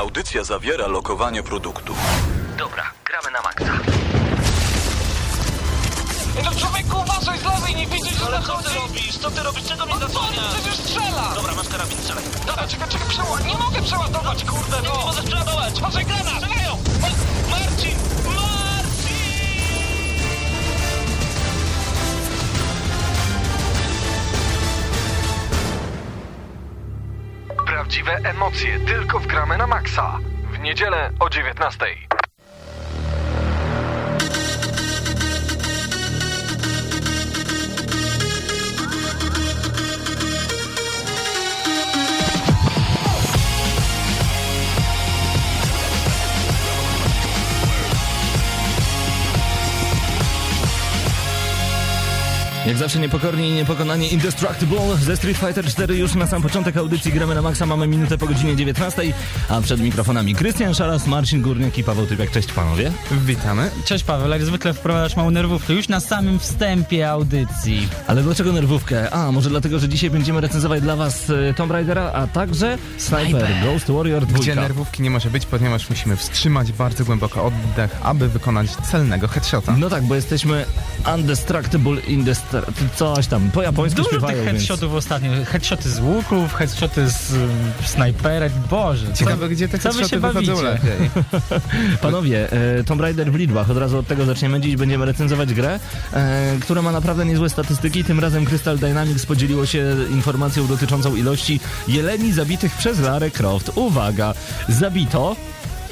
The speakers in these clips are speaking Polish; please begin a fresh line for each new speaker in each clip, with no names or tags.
Audycja zawiera lokowanie produktu.
Dobra, gramy na maksa.
No człowieku, uważaj z lewej, nie widzisz, że
Ale co
zachodzi.
ty robisz? Co ty robisz? Czego mnie
No co,
zasłaniasz?
przecież strzela!
Dobra, masz karabin, strzelaj.
Dobra, czekaj, czekaj, przeładuj. Nie mogę przeładować, kurde,
Nie
no!
możesz przeładować!
Uważaj, granat!
Strzelają! Marcin!
Prawdziwe emocje tylko w gramy na maksa. W niedzielę o 19.
zawsze niepokorni i niepokonani Indestructible ze Street Fighter 4 już na sam początek audycji gramy na maksa, mamy minutę po godzinie 19, a przed mikrofonami Krystian Szaras, Marcin Górniak i Paweł Typiak. Cześć panowie.
Witamy.
Cześć Paweł, jak zwykle wprowadzasz małą nerwówkę już na samym wstępie audycji.
Ale dlaczego nerwówkę? A, może dlatego, że dzisiaj będziemy recenzować dla was e, Tomb Raidera, a także Sniper, Ghost Warrior 2.
Gdzie nerwówki nie może być, ponieważ musimy wstrzymać bardzo głęboko oddech, aby wykonać celnego headshota.
No tak, bo jesteśmy Indestructible, Indestr... coś tam, po japońsku
Dużo
śpiewają,
tych
więc...
headshotów ostatnio. Headshoty z łuków, headshoty z um, snajperek. Boże,
Ciekawe, gdzie te
co
headshoty
się
wychodzą
bawicie?
lepiej.
Panowie, e, Tomb Raider w liczbach, od razu od tego zaczniemy. Dziś będziemy recenzować grę, e, która ma naprawdę niezłe statystyki. Tym razem Crystal Dynamics podzieliło się informacją dotyczącą ilości jeleni zabitych przez Lara Croft. Uwaga, zabito...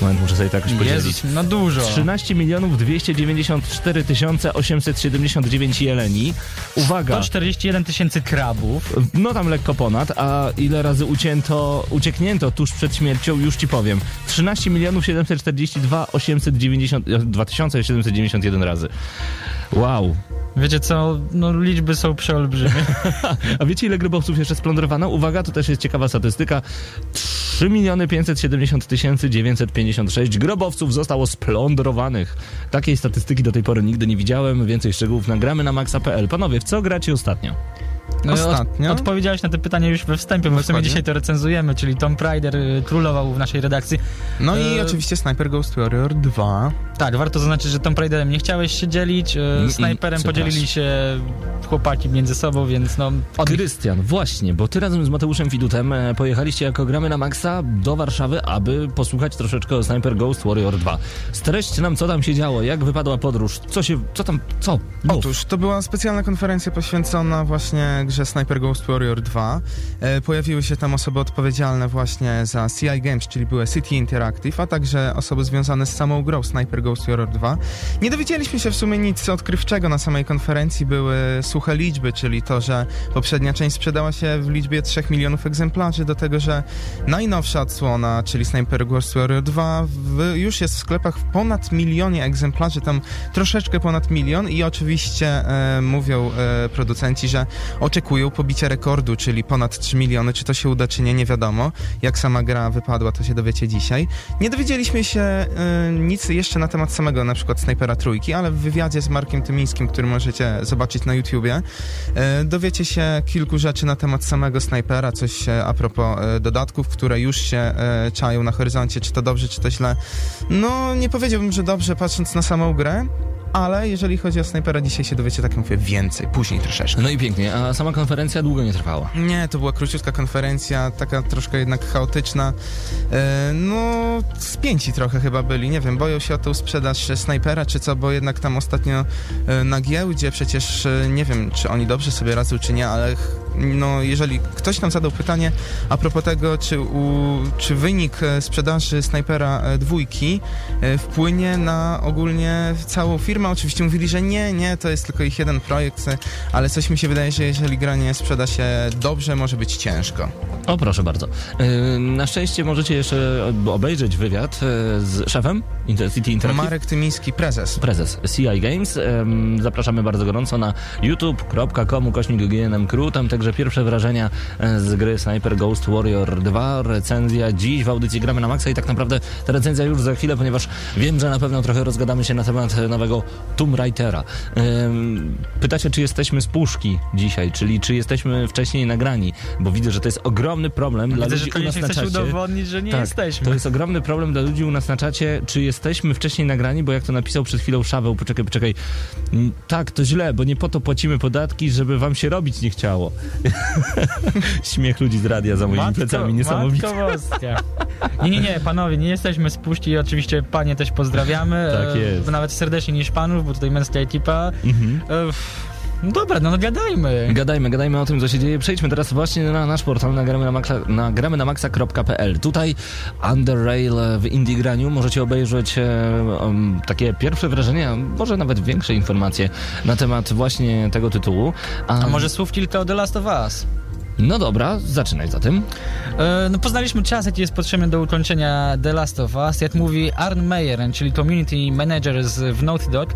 Moment, muszę sobie to jakoś podzielić.
Jezus, no dużo.
13 milionów 294 tysiące 879 jeleni. Uwaga,
141 tysięcy krabów.
no tam lekko ponad, a ile razy ucięto, ucieknięto tuż przed śmiercią, już ci powiem. 13 milionów 742 890, 2791 razy. Wow.
Wiecie co, no liczby są przeolbrzymie.
A wiecie ile grobowców jeszcze splądrowano? Uwaga, to też jest ciekawa statystyka. 3 miliony 570 tysięcy 956 grobowców zostało splądrowanych. Takiej statystyki do tej pory nigdy nie widziałem. Więcej szczegółów nagramy na maxa.pl. Panowie, w co gracie ostatnio?
No,
Ostatnio?
Od, odpowiedziałeś na te pytania już we wstępie, bo w sumie dzisiaj to recenzujemy, czyli Tomb Raider y, królował w naszej redakcji.
No i
E,
oczywiście Sniper Ghost Warrior 2.
Tak, warto zaznaczyć, że Tomb Raiderem nie chciałeś się dzielić, y, snajperem
przepraszam.
podzielili się chłopaki między sobą, więc no... Od...
Krystian, właśnie, bo ty razem z Mateuszem Fidutem e, pojechaliście jako gramy na Maxa do Warszawy, aby posłuchać troszeczkę o Sniper Ghost Warrior 2. Streść nam, co tam się działo, jak wypadła podróż, co się, co tam, co? Mów.
Otóż to była specjalna konferencja poświęcona właśnie grze Sniper Ghost Warrior 2. E, pojawiły się tam osoby odpowiedzialne właśnie za CI Games, czyli były City Interactive, a także osoby związane z samą grą Sniper Ghost Warrior 2. Nie dowiedzieliśmy się w sumie nic odkrywczego na samej konferencji, były suche liczby, czyli to, że poprzednia część sprzedała się w liczbie 3 milionów egzemplarzy, do tego, że najnowsza odsłona, czyli Sniper Ghost Warrior 2 w, już jest w sklepach w ponad milionie egzemplarzy, tam troszeczkę ponad milion i oczywiście e, mówią e, producenci, że oczekują pobicia rekordu, czyli ponad 3 miliony. Czy to się uda, czy nie, nie wiadomo. Jak sama gra wypadła, to się dowiecie dzisiaj. Nie dowiedzieliśmy się e, nic jeszcze na temat samego na przykład Snipera Trójki, ale w wywiadzie z Markiem Tymińskim, który możecie zobaczyć na YouTubie, e, dowiecie się kilku rzeczy na temat samego Snipera, coś a propos e, dodatków, które już się e, czają na horyzoncie, czy to dobrze, czy to źle. No, nie powiedziałbym, że dobrze, patrząc na samą grę, ale jeżeli chodzi o Snipera, dzisiaj się dowiecie, tak jak mówię, więcej, później troszeczkę.
No i pięknie, a sama konferencja długo nie trwała.
Nie, to była króciutka konferencja, taka troszkę jednak chaotyczna. E, no, spięci trochę chyba byli, nie wiem, boją się o tą sprzedaż snajpera, czy co, bo jednak tam ostatnio e, na giełdzie przecież, e, nie wiem, czy oni dobrze sobie radzą, czy nie, ale no, jeżeli ktoś nam zadał pytanie a propos tego, czy, u, czy wynik e, sprzedaży snajpera e, dwójki e, wpłynie na ogólnie całą firmę, oczywiście mówili, że nie, nie, to jest tylko ich jeden projekt, ale coś mi się wydaje, że jeżeli gra nie sprzeda się dobrze, może być ciężko.
O, proszę bardzo. Na szczęście możecie jeszcze obejrzeć wywiad z szefem Intercity Interactive.
Marek Tymiński, prezes.
Prezes CI Games. Zapraszamy bardzo gorąco na youtube.com kośnik GNM Crew. Tam także także pierwsze wrażenia e, z gry Sniper Ghost Warrior 2. Recenzja dziś w audycji gramy na maksa i tak naprawdę ta recenzja już za chwilę, ponieważ wiem, że na pewno trochę rozgadamy się na temat nowego Tomb Raidera. Pytacie, czy jesteśmy z puszki dzisiaj, czyli czy jesteśmy wcześniej nagrani, bo widzę, że to jest ogromny problem dla
Widzę,
ludzi
że
u nas na czacie.
udowodnić, że nie
tak,
jesteśmy.
To jest ogromny problem dla ludzi u nas na czacie, czy jesteśmy wcześniej nagrani, bo jak to napisał przed chwilą Szaweł, poczekaj, poczekaj. Mm, Tak, to źle, bo nie po to płacimy podatki, żeby wam się robić nie chciało. Śmiech ludzi z radia za moimi plecami, niesamowite.
Matko. Nie, nie, nie, panowie, nie jesteśmy spuści oczywiście panie też pozdrawiamy.
Tak
E,
jest.
Nawet serdecznie niż panów, bo tutaj męska ekipa.
Mhm.
E, No dobra, no, no gadajmy.
Gadajmy, gadajmy o tym, co się dzieje. Przejdźmy teraz właśnie na nasz portal nagramy na, nagramy na maxa.pl. Tutaj Under Rail w Indie Graniu możecie obejrzeć um, takie pierwsze wrażenia, może nawet większe informacje na temat właśnie tego tytułu.
A może słów kilka o The Last of Us?
No dobra, zaczynaj za tym.
E, No poznaliśmy czas, jaki jest potrzebny do ukończenia The Last of Us. Jak mówi Arn Meyer, czyli Community Manager z, w Naughty Dog,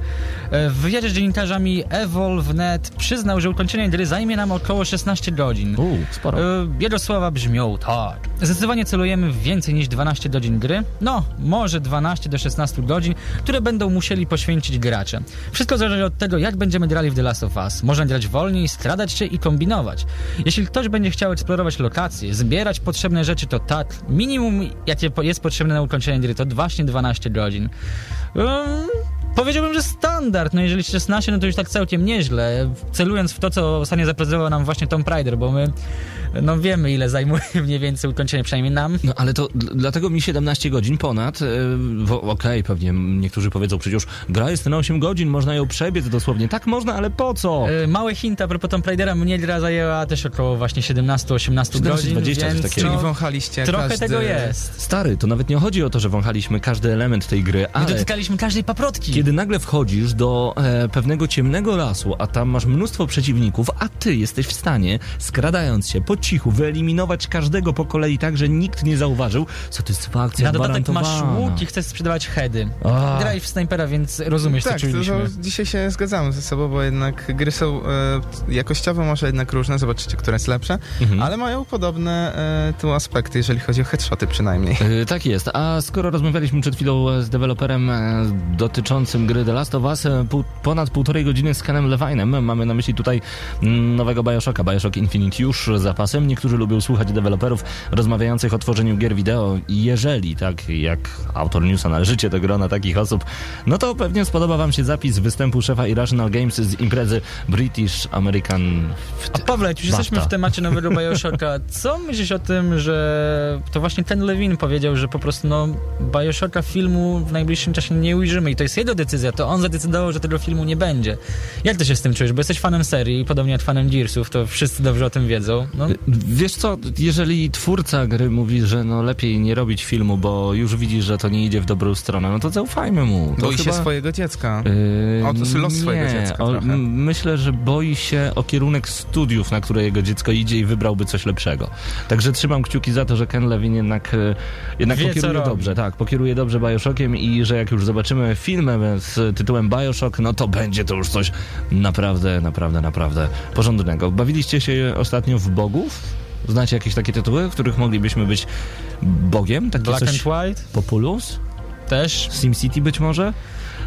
e, w wywiadzie z dziennikarzami Evolve.net przyznał, że ukończenie gry zajmie nam około 16 godzin.
Uuu, sporo.
E, Jego słowa brzmią tak. Zdecydowanie celujemy w więcej niż 12 godzin gry. No, może 12 do 16 godzin, które będą musieli poświęcić gracze. Wszystko zależy od tego, jak będziemy grali w The Last of Us. Można grać wolniej, skradać się i kombinować. Jeśli ktoś będzie chciał eksplorować lokacje, zbierać potrzebne rzeczy, to tak. Minimum, jakie jest potrzebne na ukończenie gry, to właśnie 12 godzin. Um, Powiedziałbym, że standard. No jeżeli 16, no to już tak całkiem nieźle. Celując w to, co ostatnio zaprezentował nam właśnie Tom Prider, bo my no wiemy, ile zajmuje mniej więcej ukończenie, przynajmniej nam.
No ale to dl- dlatego mi 17 godzin ponad. e, Okej, pewnie niektórzy powiedzą przecież gra jest na 8 godzin, można ją przebiec dosłownie. Tak można, ale po co?
E, Mały hint a propos Tom Raidera, mnie gra zajęła też około właśnie 17-18 godzin,
20 coś
więc
takiego.
Czyli wąchaliście
trochę
każdy...
tego jest.
Stary, to nawet nie chodzi o to, że wąchaliśmy każdy element tej gry,
Nie
ale
dotykaliśmy każdej paprotki.
kiedy nagle wchodzisz do e, pewnego ciemnego lasu, a tam masz mnóstwo przeciwników, a ty jesteś w stanie, skradając się po cichu, wyeliminować każdego po kolei tak, że nikt nie zauważył, satysfakcja
Na dodatek masz łuk i chcesz sprzedawać heady.
A.
Graj w snajpera, więc rozumiesz,
Tak,
co
to,
czuliśmy.
to dzisiaj się zgadzamy ze sobą, bo jednak gry są e, jakościowo może jednak różne, zobaczycie, które jest lepsze,
Mhm.
ale mają podobne e, tu aspekty, jeżeli chodzi o headshoty przynajmniej.
E, Tak jest. A skoro rozmawialiśmy przed chwilą z deweloperem e, dotyczącym gry The Last of Us, e, pół, ponad półtorej godziny z Kenem Levinem, mamy na myśli tutaj mm, nowego Bioshocka, Bioshock Infinite już za pasem. Niektórzy lubią słuchać deweloperów rozmawiających o tworzeniu gier wideo i jeżeli, tak jak autor newsa należycie do grona takich osób, no to pewnie spodoba wam się zapis występu szefa Irrational Games z imprezy British American...
A Pawle, już jesteśmy w temacie nowego Bioshocka, co myślisz o tym, że to właśnie ten Levin powiedział, że po prostu no Bioshocka filmu w najbliższym czasie nie ujrzymy i to jest jego decyzja, to on zadecydował, że tego filmu nie będzie. Jak ty się z tym czujesz? Bo jesteś fanem serii, podobnie jak fanem Gearsów, to wszyscy dobrze o tym wiedzą. No,
Wiesz co, jeżeli twórca gry mówi, że no lepiej nie robić filmu, bo już widzi, że to nie idzie w dobrą stronę, no to zaufajmy mu. To
Boi się
chyba-
swojego dziecka.
Yy,
O, to jest los swojego
nie,
dziecka
o, Myślę, że boi się o kierunek studiów, na które jego dziecko idzie i wybrałby coś lepszego. Także trzymam kciuki za to, że Ken Levin jednak, e, jednak
Wie,
pokieruje dobrze. Tak, pokieruje dobrze Bioshockiem i że jak już zobaczymy film z tytułem Bioshock, no to będzie to już coś naprawdę, naprawdę, naprawdę porządnego. Bawiliście się ostatnio w bogów? Znacie jakieś takie tytuły, w których moglibyśmy być bogiem? Takie
Black and White
populus?
też.
SimCity być może?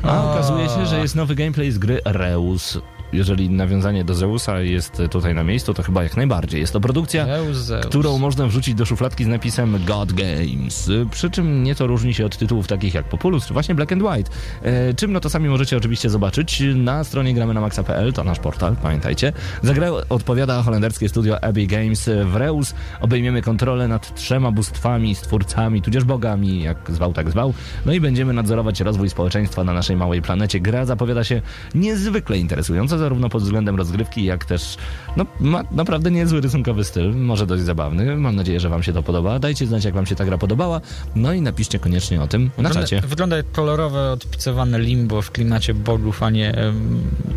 A
O.
okazuje się, że jest nowy gameplay z gry Reus. Jeżeli nawiązanie do Zeusa jest tutaj na miejscu, to chyba jak najbardziej. Jest to produkcja,
Zeus, Zeus.
którą można wrzucić do szufladki z napisem God Games. Przy czym nieco różni się od tytułów takich jak Populus czy właśnie Black and White. E, czym no to sami możecie oczywiście zobaczyć na stronie gramy na maxa.pl, to nasz portal, pamiętajcie. Za grę odpowiada holenderskie studio Abbey Games. W Reus obejmiemy kontrolę nad trzema bóstwami, stwórcami, tudzież bogami, jak zwał, tak zwał. No i będziemy nadzorować rozwój społeczeństwa na naszej małej planecie. Gra zapowiada się niezwykle interesująca, zarówno pod względem rozgrywki, jak też no, ma naprawdę niezły rysunkowy styl, może dość zabawny. Mam nadzieję, że wam się to podoba. Dajcie znać, jak wam się ta gra podobała, no i napiszcie koniecznie o tym na czacie.
Wygląda, jak kolorowe, odpicowane limbo w klimacie bogów, a nie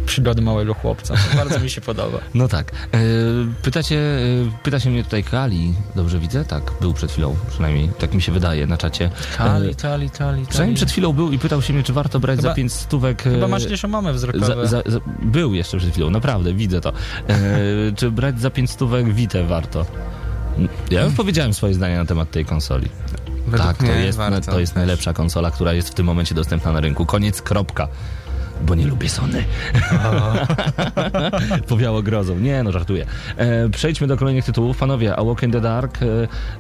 przygody małego chłopca. Bardzo mi się podoba.
No tak. E, pytacie, e, pyta się mnie tutaj Kali, dobrze widzę? Tak, był przed chwilą, przynajmniej tak mi się wydaje na czacie.
Tali,
E,
tali, tali.
Przynajmniej przed chwilą był i pytał się mnie, czy warto brać
Chyba-
za pięć stówek.
Chyba masz jakieś omamy wzrokowe.
za, za, za, Był jeszcze przed chwilą, naprawdę, widzę to. E, czy brać za 5 stówek Vita warto? Ja już powiedziałem swoje zdanie na temat tej konsoli.
Według
tak, to jest,
warto.
to jest najlepsza konsola, która jest w tym momencie dostępna na rynku. Koniec, kropka. Bo nie lubię Sony. Powiało grozą. Nie, no żartuję. E, przejdźmy do kolejnych tytułów. Panowie, A Walk in the Dark e,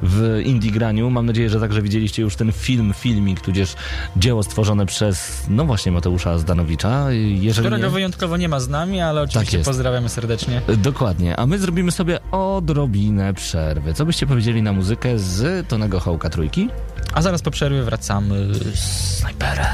w indie graniu. Mam nadzieję, że także widzieliście już ten film, filmik, tudzież dzieło stworzone przez, no właśnie, Mateusza Zdanowicza. Jeżeli
Którego
nie,
wyjątkowo nie ma z nami, ale oczywiście
jest.
pozdrawiamy serdecznie.
E, Dokładnie, a my zrobimy sobie odrobinę przerwy. Co byście powiedzieli na muzykę z Tonego Hołka Trójki?
A zaraz po przerwie wracamy z snajperem.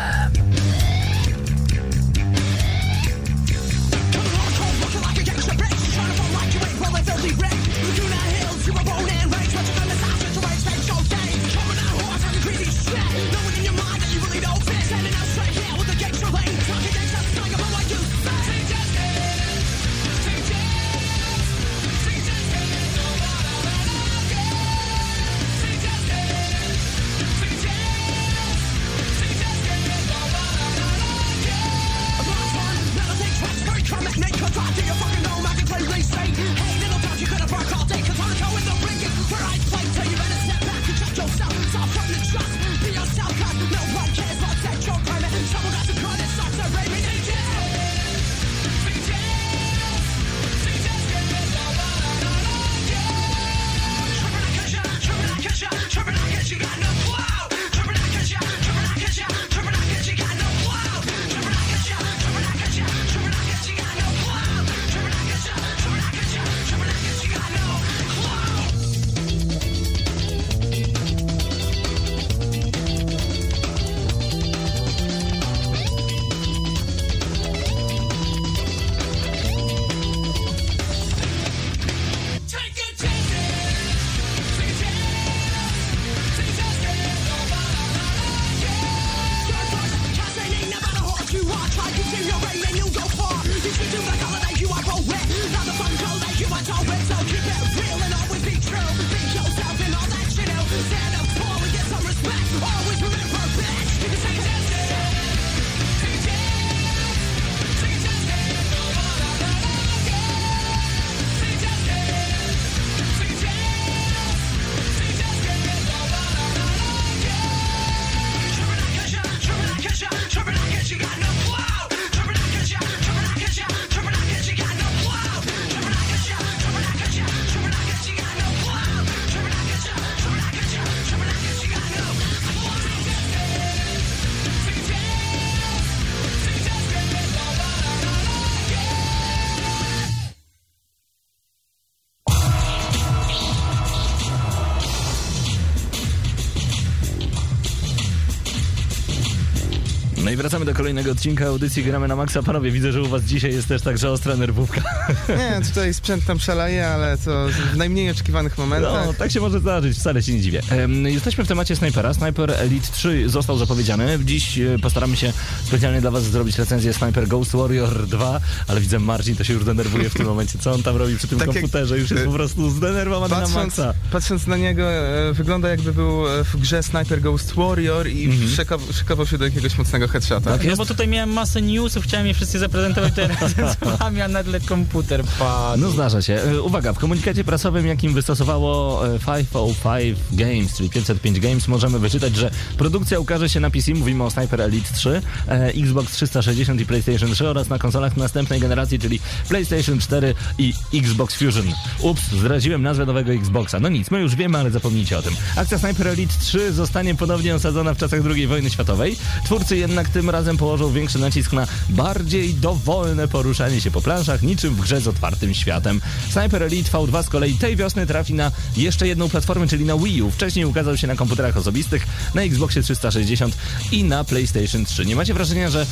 Kolejnego odcinka audycji Gramy na Maxa. Panowie, widzę, że u was dzisiaj jest też także ostra nerwówka.
Nie, tutaj sprzęt tam szaleje, ale to w najmniej oczekiwanych momentach.
No, tak się może zdarzyć, wcale się nie dziwię. Jesteśmy w temacie snajpera. Sniper Elite 3 został zapowiedziany. Dziś e, postaramy się specjalnie dla was zrobić recenzję Sniper Ghost Warrior 2, ale widzę Marcin to się już denerwuje w tym momencie. Co on tam robi przy tym
Tak
komputerze? Już jest po prostu zdenerwowany na
Patrząc,
maksa.
patrząc na niego, e, wygląda jakby był e, w grze Sniper Ghost Warrior i
Mhm.
szykow- szykował się do jakiegoś mocnego headshota.
Tak jest?
bo tutaj miałem masę newsów, chciałem je wszyscy zaprezentować teraz z wami, a nagle komputer padł.
No zdarza się. E, Uwaga, w komunikacie prasowym, jakim wystosowało e, 505 Games, czyli 505 Games, możemy wyczytać, że produkcja ukaże się na PC, mówimy o Sniper Elite 3, e, Xbox 360 i PlayStation 3 oraz na konsolach następnej generacji, czyli PlayStation 4 i Xbox Fusion. Ups, zdradziłem nazwę nowego Xboxa. No nic, my już wiemy, ale zapomnijcie o tym. Akcja Sniper Elite 3 zostanie ponownie osadzona w czasach II wojny światowej. Twórcy jednak tym razem położą większy nacisk na bardziej dowolne poruszanie się po planszach, niczym w grze z otwartym światem. Sniper Elite V2 z kolei tej wiosny trafi na jeszcze jedną platformę, czyli na Wii U. Wcześniej ukazał się na komputerach osobistych, na Xboxie 360 i na PlayStation 3. Nie macie wrażenia, że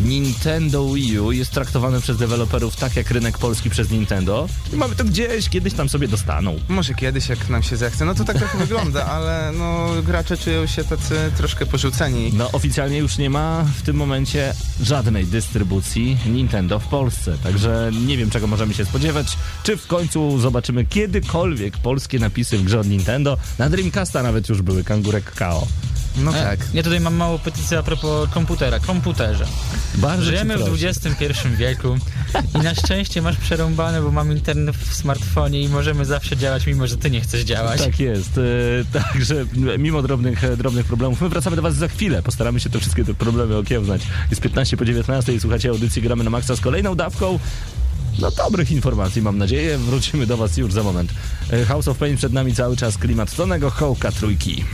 Nintendo Wii U jest traktowany przez deweloperów tak jak rynek polski przez Nintendo? I mamy to gdzieś, kiedyś tam sobie dostaną.
Może kiedyś, jak nam się zechce. No to tak trochę wygląda, ale no gracze czują się tacy troszkę porzuceni.
No oficjalnie już nie ma w tym momencie żadnej dystrybucji Nintendo w Polsce, także nie wiem czego możemy się spodziewać, czy w końcu zobaczymy kiedykolwiek polskie napisy w grze od Nintendo. Na Dreamcasta nawet już były Kangurek KO.
No
e,
tak.
Ja tutaj mam mało petycję a propos komputera, komputerze.
Bardzo
Żyjemy w XXI wieku i na szczęście masz przerąbane, bo mam internet w smartfonie i możemy zawsze działać, mimo że ty nie chcesz działać.
Tak jest. E, także mimo drobnych, drobnych problemów, my wracamy do was za chwilę. Postaramy się te wszystkie te problemy okiełznać. Jest 15 po 19 i słuchacie audycji Gramy na Maxa z kolejną dawką no dobrych informacji mam nadzieję. Wrócimy do Was już za moment. E, House of Pain przed nami cały czas klimat tonego hołka trójki.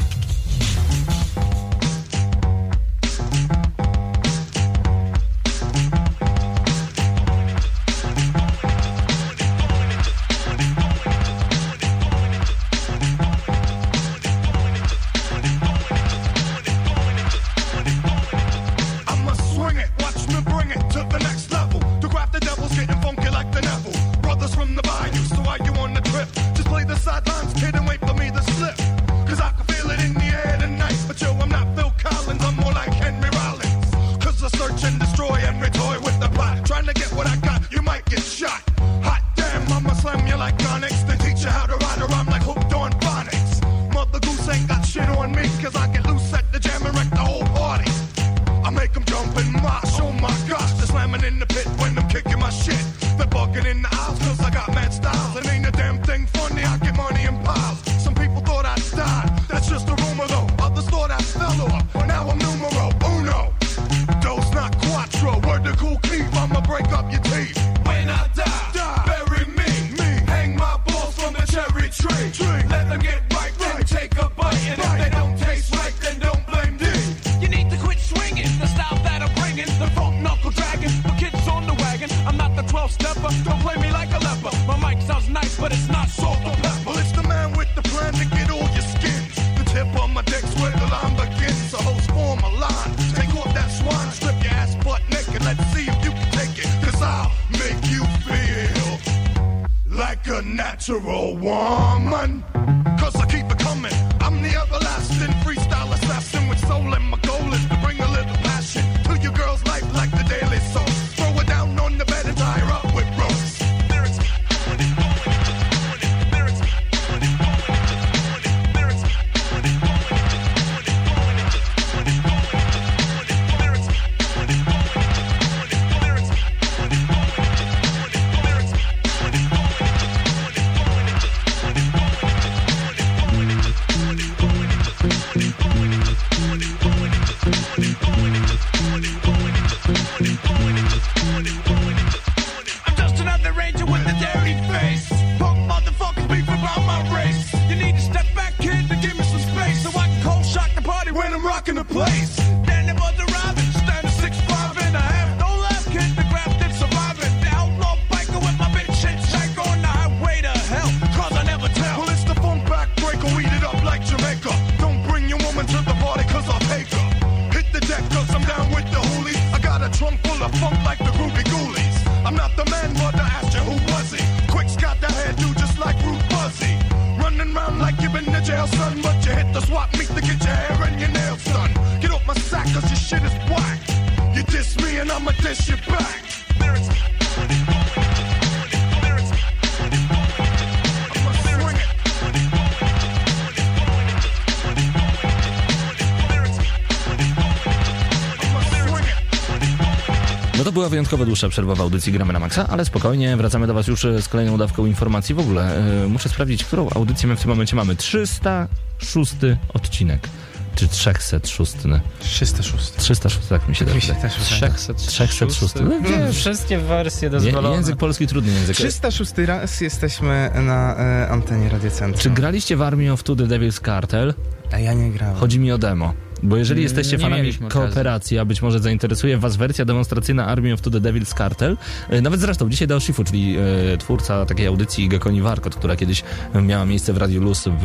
wyjątkowo dłuższa przerwa w audycji Gramy na Maxa, ale spokojnie, wracamy do Was już e, z kolejną dawką informacji. W ogóle yy, muszę sprawdzić, którą audycję my w tym momencie mamy. 306 odcinek. Czy 306?
306.
306, tak mi się tak
mi się 306.
306. No, gdzie?
Wszystkie wersje dozwolone.
Język polski trudny język.
306 raz jesteśmy na e, antenie Radiocentrum.
Czy graliście w Army of Two The Devil's Cartel?
A ja nie grałem.
Chodzi mi o demo. Bo jeżeli jesteście fanami kooperacji, a być może zainteresuje was wersja demonstracyjna Army of the Devil's Cartel, e, nawet zresztą dzisiaj Dao Shifu, czyli e, twórca takiej audycji Gekoni Warkot, która kiedyś miała miejsce w Radiu Luz w,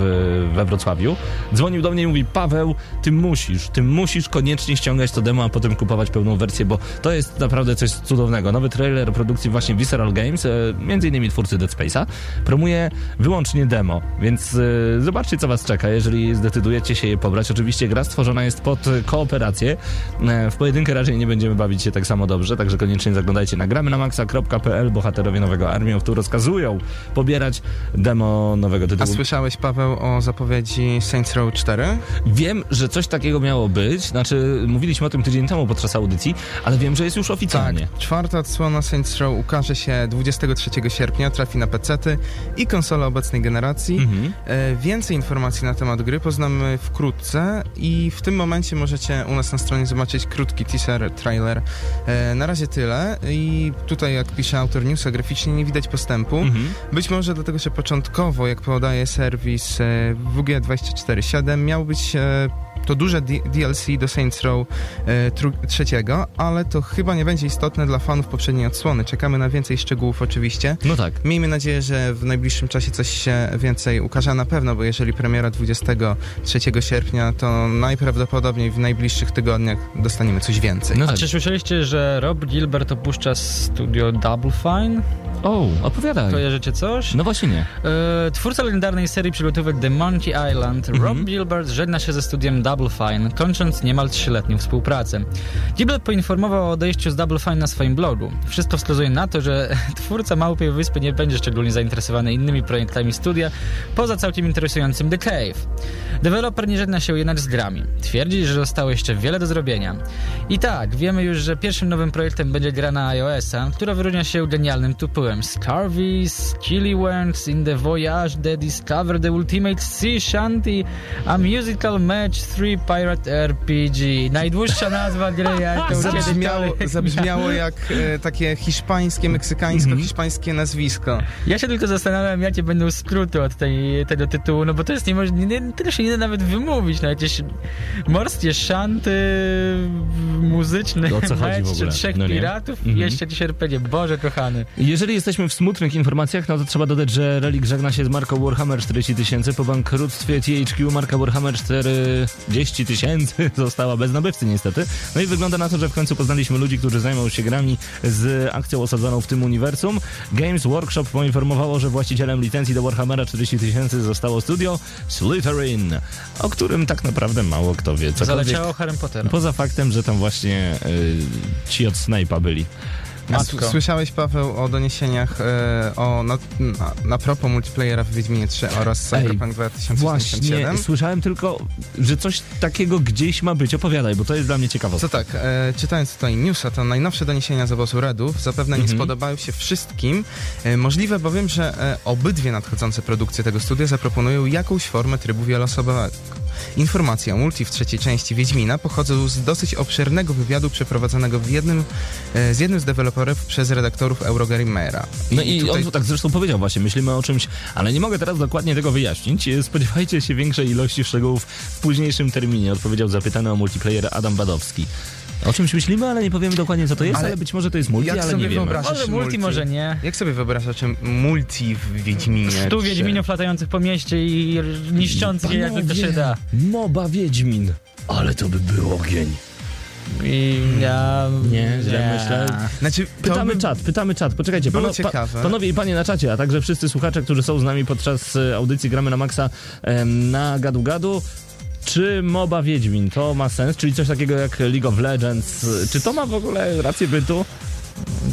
we Wrocławiu, dzwonił do mnie i mówi Paweł, ty musisz, ty musisz koniecznie ściągać to demo, a potem kupować pełną wersję, bo to jest naprawdę coś cudownego. Nowy trailer produkcji właśnie Visceral Games, e, między innymi twórcy Dead Space'a, promuje wyłącznie demo, więc zobaczcie co was czeka, jeżeli zdecydujecie się je pobrać. Oczywiście gra stworzona jest
jest pod kooperację. E, W pojedynkę raczej nie będziemy bawić się tak samo dobrze, także koniecznie zaglądajcie na gramy na maxa.pl. Bohaterowie nowego of Two rozkazują pobierać demo nowego
A
tytułu.
słyszałeś, Paweł, o zapowiedzi Saints Row 4?
Wiem, że coś takiego miało być, znaczy mówiliśmy o tym tydzień temu podczas audycji, ale wiem, że jest już oficjalnie.
Tak, czwarta odsłona Saints Row ukaże się 23 sierpnia, trafi na PC-ty i konsole obecnej generacji.
Mhm.
E, Więcej informacji na temat gry poznamy wkrótce i w tym momencie możecie u nas na stronie zobaczyć krótki teaser, trailer. E, Na razie tyle i tutaj jak pisze autor newsa, graficznie nie widać postępu.
Mhm.
Być może dlatego, że początkowo, jak podaje serwis e, WG247, miał być e, to duże DLC do Saints Row e, trzeciego, ale to chyba nie będzie istotne dla fanów poprzedniej odsłony. Czekamy na więcej szczegółów oczywiście.
No tak.
Miejmy nadzieję, że w najbliższym czasie coś się więcej ukaże, a na pewno, bo jeżeli premiera 23 sierpnia, to najprawdopodobniej w najbliższych tygodniach dostaniemy coś więcej.
No
A
tak.
czy słyszeliście, że Rob Gilbert opuszcza studio Double Fine?
O, opowiadaj.
Kojarzycie coś?
No właśnie nie.
E, twórca legendarnej serii przygotówek The Monkey Island. Rob Gilbert żegna się ze studiem Double Fine, kończąc niemal trzyletnią współpracę. Gilbert poinformował o odejściu z Double Fine na swoim blogu. Wszystko wskazuje na to, że twórca Małpiej Wyspy nie będzie szczególnie zainteresowany innymi projektami studia, poza całkiem interesującym The Cave. Deweloper nie żegna się jednak z grami. Twierdzi, że zostało jeszcze wiele do zrobienia. I tak, wiemy już, że pierwszym nowym projektem będzie gra na iOS-a, która wyróżnia się genialnym tytułem Scarvis, Killywanks in the Voyage that Discover the Ultimate Sea Shanty, a Musical Match 3 Pirate RPG. Najdłuższa nazwa gry, jaką
Zabrzmiało,
kiedykolwiek
zabrzmiało jak e, takie hiszpańskie, meksykańsko-hiszpańskie nazwisko.
Ja się tylko zastanawiam, jakie będą skróty od tej, tego tytułu, no bo to jest niemożliwe, nie, tego się nie da nawet wymówić, no jakieś morskie szanty, muzyczny
O co chodzi w ogóle?
trzech
No
piratów i
Mhm.
jeszcze jakieś RPG, Boże kochany.
Jeżeli jesteśmy w smutnych informacjach, no to trzeba dodać, że Relic żegna się z marką Warhammer 40 tysięcy. Po bankructwie THQ marka Warhammer 40 tysięcy została bez nabywcy niestety. No i wygląda na to, że w końcu poznaliśmy ludzi, którzy zajmą się grami z akcją osadzoną w tym uniwersum. Games Workshop poinformowało, że właścicielem licencji do Warhammera 40 tysięcy zostało studio Slytherin, o którym tak naprawdę mało kto wie.
Zaleciało Harry Pottera.
Poza faktem, że tam właśnie y, ci od Snape'a byli.
Matko.
Słyszałeś, Paweł, o doniesieniach e, o, na, na, na propos multiplayera w Wiedźminie 3 oraz
Ej,
Cyberpunk
Właśnie,
2077?
słyszałem tylko, że coś takiego gdzieś ma być. Opowiadaj, bo to jest dla mnie ciekawostka.
Co tak, e, czytając tutaj newsa, to najnowsze doniesienia z obozu Redów zapewne nie
Mhm.
spodobają się wszystkim. E, możliwe bowiem, że e, obydwie nadchodzące produkcje tego studia zaproponują jakąś formę trybu wieloosobowego. Informacje o multi w trzeciej części Wiedźmina pochodzą z dosyć obszernego wywiadu przeprowadzonego w jednym, e, z jednym z deweloperów przez redaktorów Eurogamera.
No i
tutaj-
on tak zresztą powiedział właśnie, myślimy o czymś, ale nie mogę teraz dokładnie tego wyjaśnić. Spodziewajcie się większej ilości szczegółów w późniejszym terminie, odpowiedział zapytany o multiplayer Adam Badowski. O czymś myślimy, ale nie powiemy dokładnie co to jest, ale,
Ale
być może to jest multi,
jak
ale
sobie
nie wiemy.
wyobrażasz-
Może multi, może nie.
Jak sobie wyobrażacie multi w Wiedźminie?
Stu Wiedźminiów latających po mieście i niszczących je jak tylko się da.
Moba Wiedźmin. Ale to by był ogień.
I ja...
Nie, źle myślę.
Znaczy, to
Pytamy
by-
czat, pytamy czat. Poczekajcie, pano,
ciekawe.
panowie i panie na czacie, a także wszyscy słuchacze, którzy są z nami podczas e, audycji Gramy na Maxa na Gadu Gadu. Czy MOBA Wiedźmin to ma sens? Czyli coś takiego jak League of Legends? Czy to ma w ogóle rację bytu?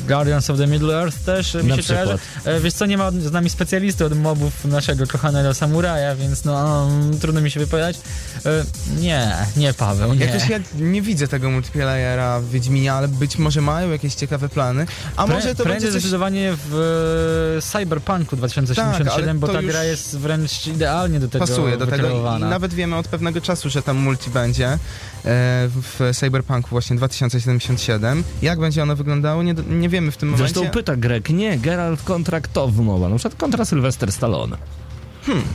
Guardians of the Middle Earth też e, mi
Na
się kojarzy.
przykład.
E, Wiesz co, nie ma z nami specjalisty od mobów naszego kochanego samuraja, więc no trudno mi się wypowiadać. E, Nie, nie Paweł, nie.
Jakoś ja nie widzę tego multiplayera w Wiedźminie, ale być może mają jakieś ciekawe plany. A
Prę-
może to będzie coś...
zdecydowanie w Cyberpunku 2077,
Tak,
bo ta gra jest wręcz idealnie do tego
pasuje do tego i nawet wiemy od pewnego czasu, że tam multi będzie w Cyberpunku właśnie 2077. Jak będzie ono wyglądało, nie, nie wiemy w tym momencie.
Zresztą pyta Grek, nie, Geralt kontra kto w MOBA? Na przykład kontra Sylwester Stallone.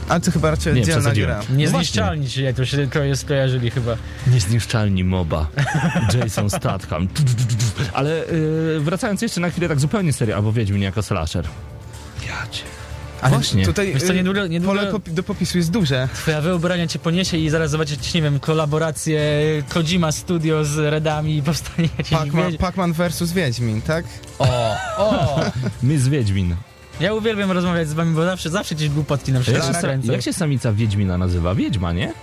Ale to chyba raczej
Nie, przesadziłem.
gra.
Niezniszczalni ci jak to się tylko je skojarzyli chyba.
Niezniszczalni MOBA. Jason Statham. Ale yy, wracając jeszcze na chwilę tak zupełnie serio, albo Wiedźmin jako slasher. Ja cię.
Ale
Właśnie.
Tutaj
Wiesz co,
y,
niedługo, niedługo
pole popi- do popisu jest duże.
twoja wyobraźnia cię poniesie i zaraz zobaczysz, nie wiem, kolaborację Kojima Studio z Redami i powstanie jakiś
Pac-Man,
wiedź-
Pac-Man versus Wiedźmin, tak?
O, o!
Miss Wiedźmin.
Ja uwielbiam rozmawiać z wami, bo zawsze, zawsze gdzieś głupotki nam się
Jak się, sa,
kręcą.
jak się samica Wiedźmina nazywa? Wiedźma, nie?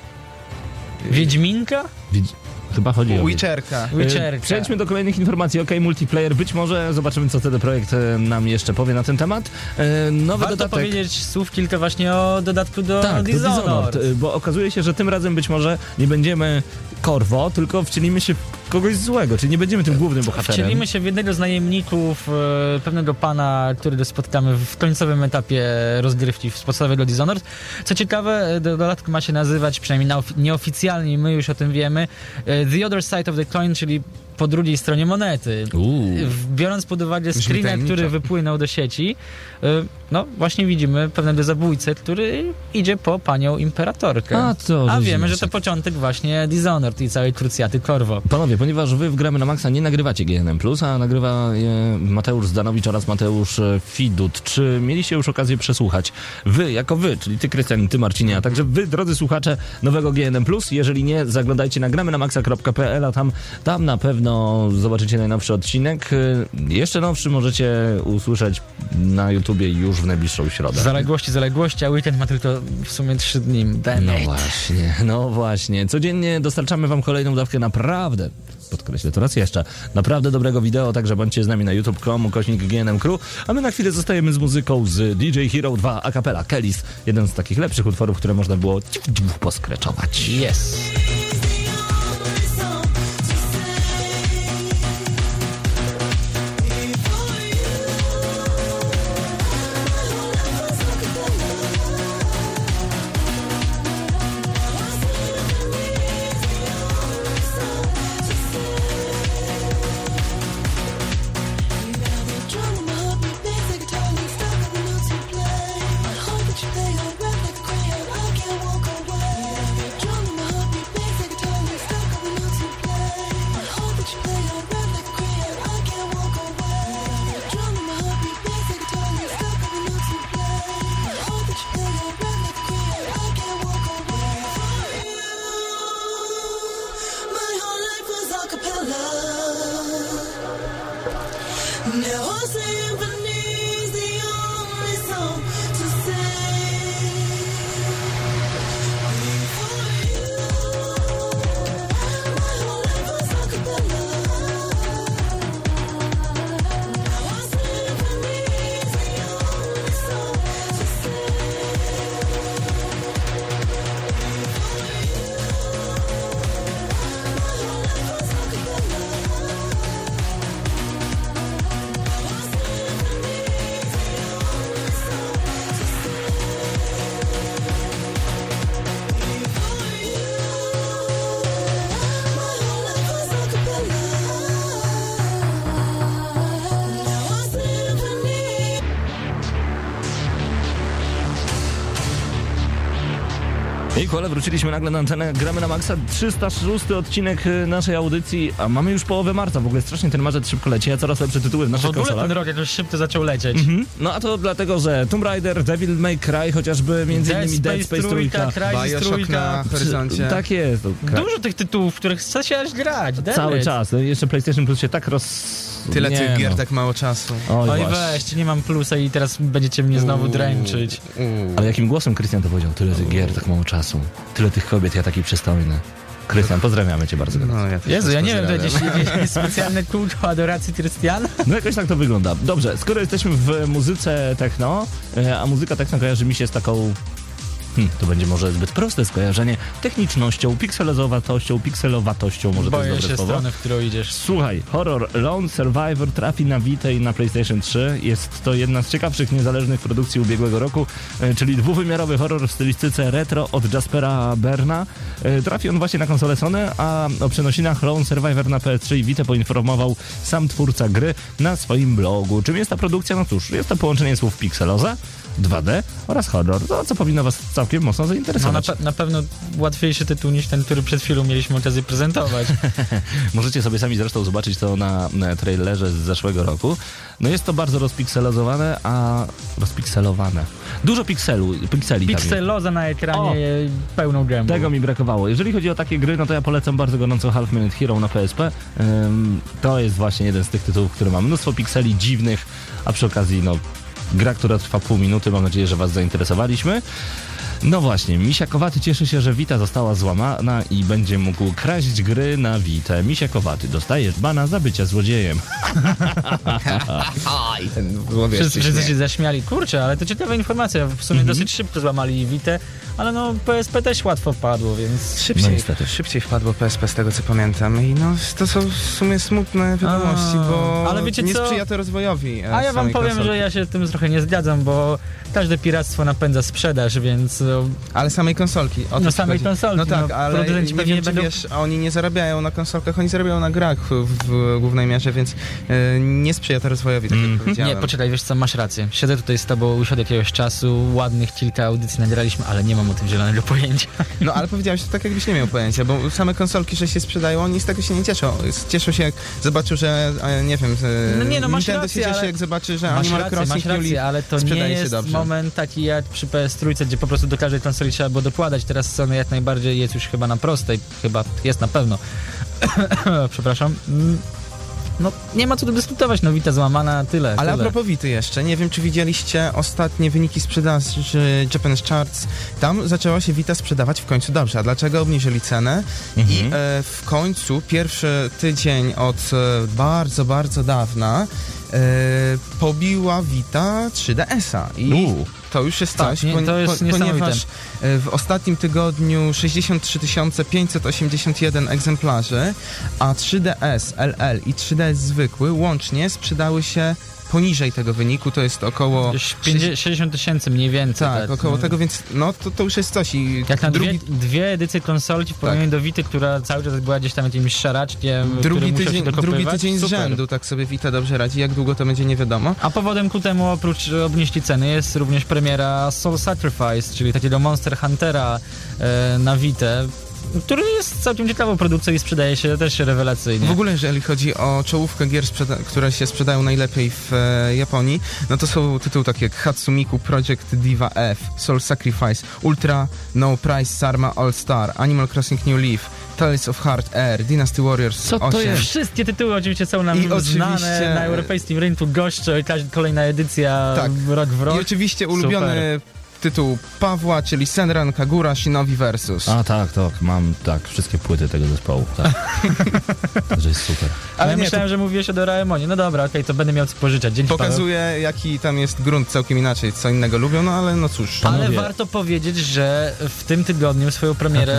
Wiedźminka?
Widz- Chyba chodzi o...
Witcherka.
E,
Witcherka.
Przejdźmy do kolejnych informacji. OK, multiplayer. Być może zobaczymy, co CD Projekt e, nam jeszcze powie na ten temat. E, Nowy
Warto
dodatek.
powiedzieć słów kilka właśnie o dodatku do
Tak, do
Dishonored.
Dishonored, y, bo okazuje się, że tym razem być może nie będziemy Korwo, tylko wcielimy się w kogoś złego, czyli nie będziemy tym głównym bohaterem.
Wcielimy się w jednego z najemników, e, pewnego pana, który spotkamy w końcowym etapie rozgrywki w podstawie do Dishonored. Co ciekawe, e, do- dodatek ma się nazywać, przynajmniej nieoficjalnie, my już o tym wiemy, e, The Other Side of the Coin, czyli po drugiej stronie monety.
Uuu.
Biorąc pod uwagę
tajemniczo.
który wypłynął do sieci, y, no właśnie widzimy pewnego zabójcę, który idzie po panią imperatorkę.
A to
A wiemy, że to początek właśnie Dishonored i całej krucjaty Korwo.
Panowie, ponieważ wy w Gramy na Maxa nie nagrywacie GNM+, a nagrywa je Mateusz Zdanowicz oraz Mateusz e, Fidut. Czy mieliście już okazję przesłuchać? Wy, jako wy, czyli ty Krystian ty Marcinie, a także wy, drodzy słuchacze nowego GNM+. Jeżeli nie, zaglądajcie na gramy na maxa.pl, a tam, tam na pewno zobaczycie najnowszy odcinek. E, Jeszcze nowszy możecie usłyszeć na YouTubie już w najbliższą środę.
Zaległości, zaległości, a weekend ma tylko w sumie trzy dni. Damn
No właśnie, no właśnie. Codziennie dostarczamy wam kolejną dawkę naprawdę, podkreślę to raz jeszcze, naprawdę dobrego wideo, także bądźcie z nami na youtube.com, kośnik GNM Crew, a my na chwilę zostajemy z muzyką z DJ Hero 2 a cappella Kellys, jeden z takich lepszych utworów, które można było poskreczować.
Yes.
Kole, wróciliśmy nagle na antenę, gramy na maksa, 306 odcinek y, naszej audycji, a mamy już połowę marca, w ogóle strasznie ten marzec szybko leci, a coraz lepsze tytuły w
W
naszych
ogóle
konsolach.
ten rok jakoś szybko zaczął lecieć.
Mhm. No a to dlatego, że Tomb Raider, Devil May Cry, chociażby między
Dead
innymi Dead
Space
Space
trójka. Crysis trójka.
na horyzoncie.
Tak jest.
Dużo tych tytułów, w których chce się aż grać. damn
Cały
it.
czas. No Jeszcze PlayStation Plus się tak roz...
Tyle
nie
tych gier,
no.
tak mało czasu.
Oj,
Oj
właśnie.
weź, nie mam plusa i teraz będziecie mnie znowu dręczyć.
Ale jakim głosem Krystian to powiedział? Tyle tych gier, tak mało czasu. Tyle tych kobiet, ja taki przystojny. Krystian, pozdrawiamy cię bardzo.
No, ja
Jezu, ja nie wiem, to jakieś, jakieś specjalne kulto adoracji Krystiana?
No jakoś tak to wygląda. Dobrze, skoro jesteśmy w muzyce techno, e, a muzyka techno kojarzy mi się z taką... Hmm, to będzie może zbyt proste skojarzenie. Technicznością, pikselowatością, pikselowatością, może to
Boję
jest dobre
się
słowo.
strony, w którą idziesz.
Słuchaj, horror Lone Survivor trafi na Vita i na PlayStation 3. Jest to jedna z ciekawszych niezależnych produkcji ubiegłego roku, e, czyli dwuwymiarowy horror w stylistyce retro od Jaspera Berna. E, Trafi on właśnie na konsolę Sony, a o przenosinach Lone Survivor na PS3 i Vita poinformował sam twórca gry na swoim blogu. Czym jest ta produkcja? No cóż, jest to połączenie słów pikseloza, 2D oraz horror, to co powinno was całkiem mocno
No, na,
zainteresować.
pe- na pewno łatwiejszy tytuł niż ten, który przed chwilą mieliśmy okazję prezentować.
Możecie sobie sami zresztą zobaczyć to na, na trailerze z zeszłego roku. No jest to bardzo rozpikselozowane, a rozpikselowane. Dużo pikselu, pikseli.
Pikseloza na ekranie pełną gębą.
Tego mi brakowało. Jeżeli chodzi o takie gry, no to ja polecam bardzo gorąco Half Minute Hero na PSP. Ym, to jest właśnie jeden z tych tytułów, który ma mnóstwo pikseli dziwnych, a przy okazji, no, gra, która trwa pół minuty. Mam nadzieję, że was zainteresowaliśmy. No właśnie, Misiakowaty cieszy się, że Wita została złamana i będzie mógł kraść gry na Witę. Misiakowaty, dostajesz bana za bycie złodziejem.
I ten złowieszczy
Wszyscy, wszyscy się zaśmiali. Kurczę, ale to ciekawa informacja. W sumie dosyć szybko złamali Witę, ale no PSP też łatwo padło, więc...
No
Szybciej,
niestety.
szybciej wpadło PSP z tego co pamiętam i no to są w sumie smutne wiadomości, bo
ale wiecie
nie
co?
sprzyja to rozwojowi e,
A ja wam
samej
powiem,
konsolki.
że ja się z tym trochę nie zgadzam, bo każde piractwo napędza sprzedaż, więc no,
Ale samej konsolki. O
No, samej
chodzi.
konsolki,
No tak,
no,
ale
producenci
nie
pewnie
wiem, czy
będą-
wiesz, oni nie zarabiają na konsolkach, oni zarabiają na grach w, w głównej mierze, więc e, nie sprzyja to rozwojowi, tak jak
Mhm.
nie, poczekaj, wiesz co, masz rację. Siedzę tutaj z tobą już od jakiegoś czasu, ładnych kilka audycji nagraliśmy, ale nie mam o tym zielonego pojęcia.
No ale powiedziałeś to tak, jakbyś nie miał pojęcia, bo same konsolki, że się sprzedają, oni z tego się nie cieszą. Cieszą się, jak zobaczył, że, e, nie wiem,
No nie, no masz
Nintendo
rację,
się cieszy,
ale-
jak zobaczy, że
Masz
Animal
rację,
Crossing
masz rację, ale to nie
sprzedaje się
jest moment taki jak przy PS3, gdzie po prostu do każdej konsoli trzeba było dokładać. Teraz Sony jak najbardziej jest już chyba na prostej, chyba jest na pewno. Przepraszam. Mm, No nie ma co tu dyskutować, no Vita złamana, tyle.
Ale a
tyle.
propos Vity jeszcze, nie wiem czy widzieliście ostatnie wyniki sprzedaży Japanese Charts. Tam zaczęła się Vita sprzedawać w końcu dobrze. A dlaczego obniżyli cenę?
Mhm.
I e, w końcu pierwszy tydzień od e, bardzo, bardzo dawna e, pobiła Vita 3DS-a. I
U.
to już jest
Tak,
coś,
nie, to jest
po- ponieważ e, w ostatnim tygodniu 63 581 egzemplarzy, a 3DS LL i 3DS zwykły łącznie sprzedały się poniżej tego wyniku, to jest około...
Gdzieś 50, 60 tysięcy mniej więcej.
Tak, około
no.
tego, więc no to, to już jest coś i
Jak na
drugi,
dwie, dwie edycje konsolki w porównaniu do Vity, która cały czas była gdzieś tam jakimś szaraczkiem,
drugi, tydzień, drugi tydzień z rzędu tak sobie Vita dobrze radzi, jak długo to będzie nie wiadomo.
A powodem ku temu, oprócz obniżki ceny, jest również premiera Soul Sacrifice, czyli takiego Monster Huntera e, na Vita, który jest całkiem ciekawą produkcją i sprzedaje się też rewelacyjnie.
W ogóle, jeżeli chodzi o czołówkę gier, które się sprzedają najlepiej w e, Japonii, no to są tytuły takie jak Hatsumiku Project Diva F, Soul Sacrifice, Ultra No Price Sarma All Star, Animal Crossing New Leaf, Tales of Heart Air, Dynasty Warriors
Co to
8.
jest?
Wszystkie tytuły oczywiście są nam
I
znane
oczywiście-
na europejskim rynku, goszczą i każda kolejna edycja
Tak.
rok w rok.
I oczywiście ulubiony tytuł Pawła, czyli Senran Kagura Shinobi Versus.
A tak, tak, mam tak, wszystkie płyty tego zespołu. Tak. Także jest super.
Ale ja
nie,
myślałem, że mówiłeś o Doraemonie. No dobra, okej, to będę miał co pożyczać. Dzięki Paweł.
Pokazuje, jaki tam jest grunt całkiem inaczej, co innego lubią, no ale no cóż.
Ale
Panowie.
warto powiedzieć, że w tym tygodniu swoją premierę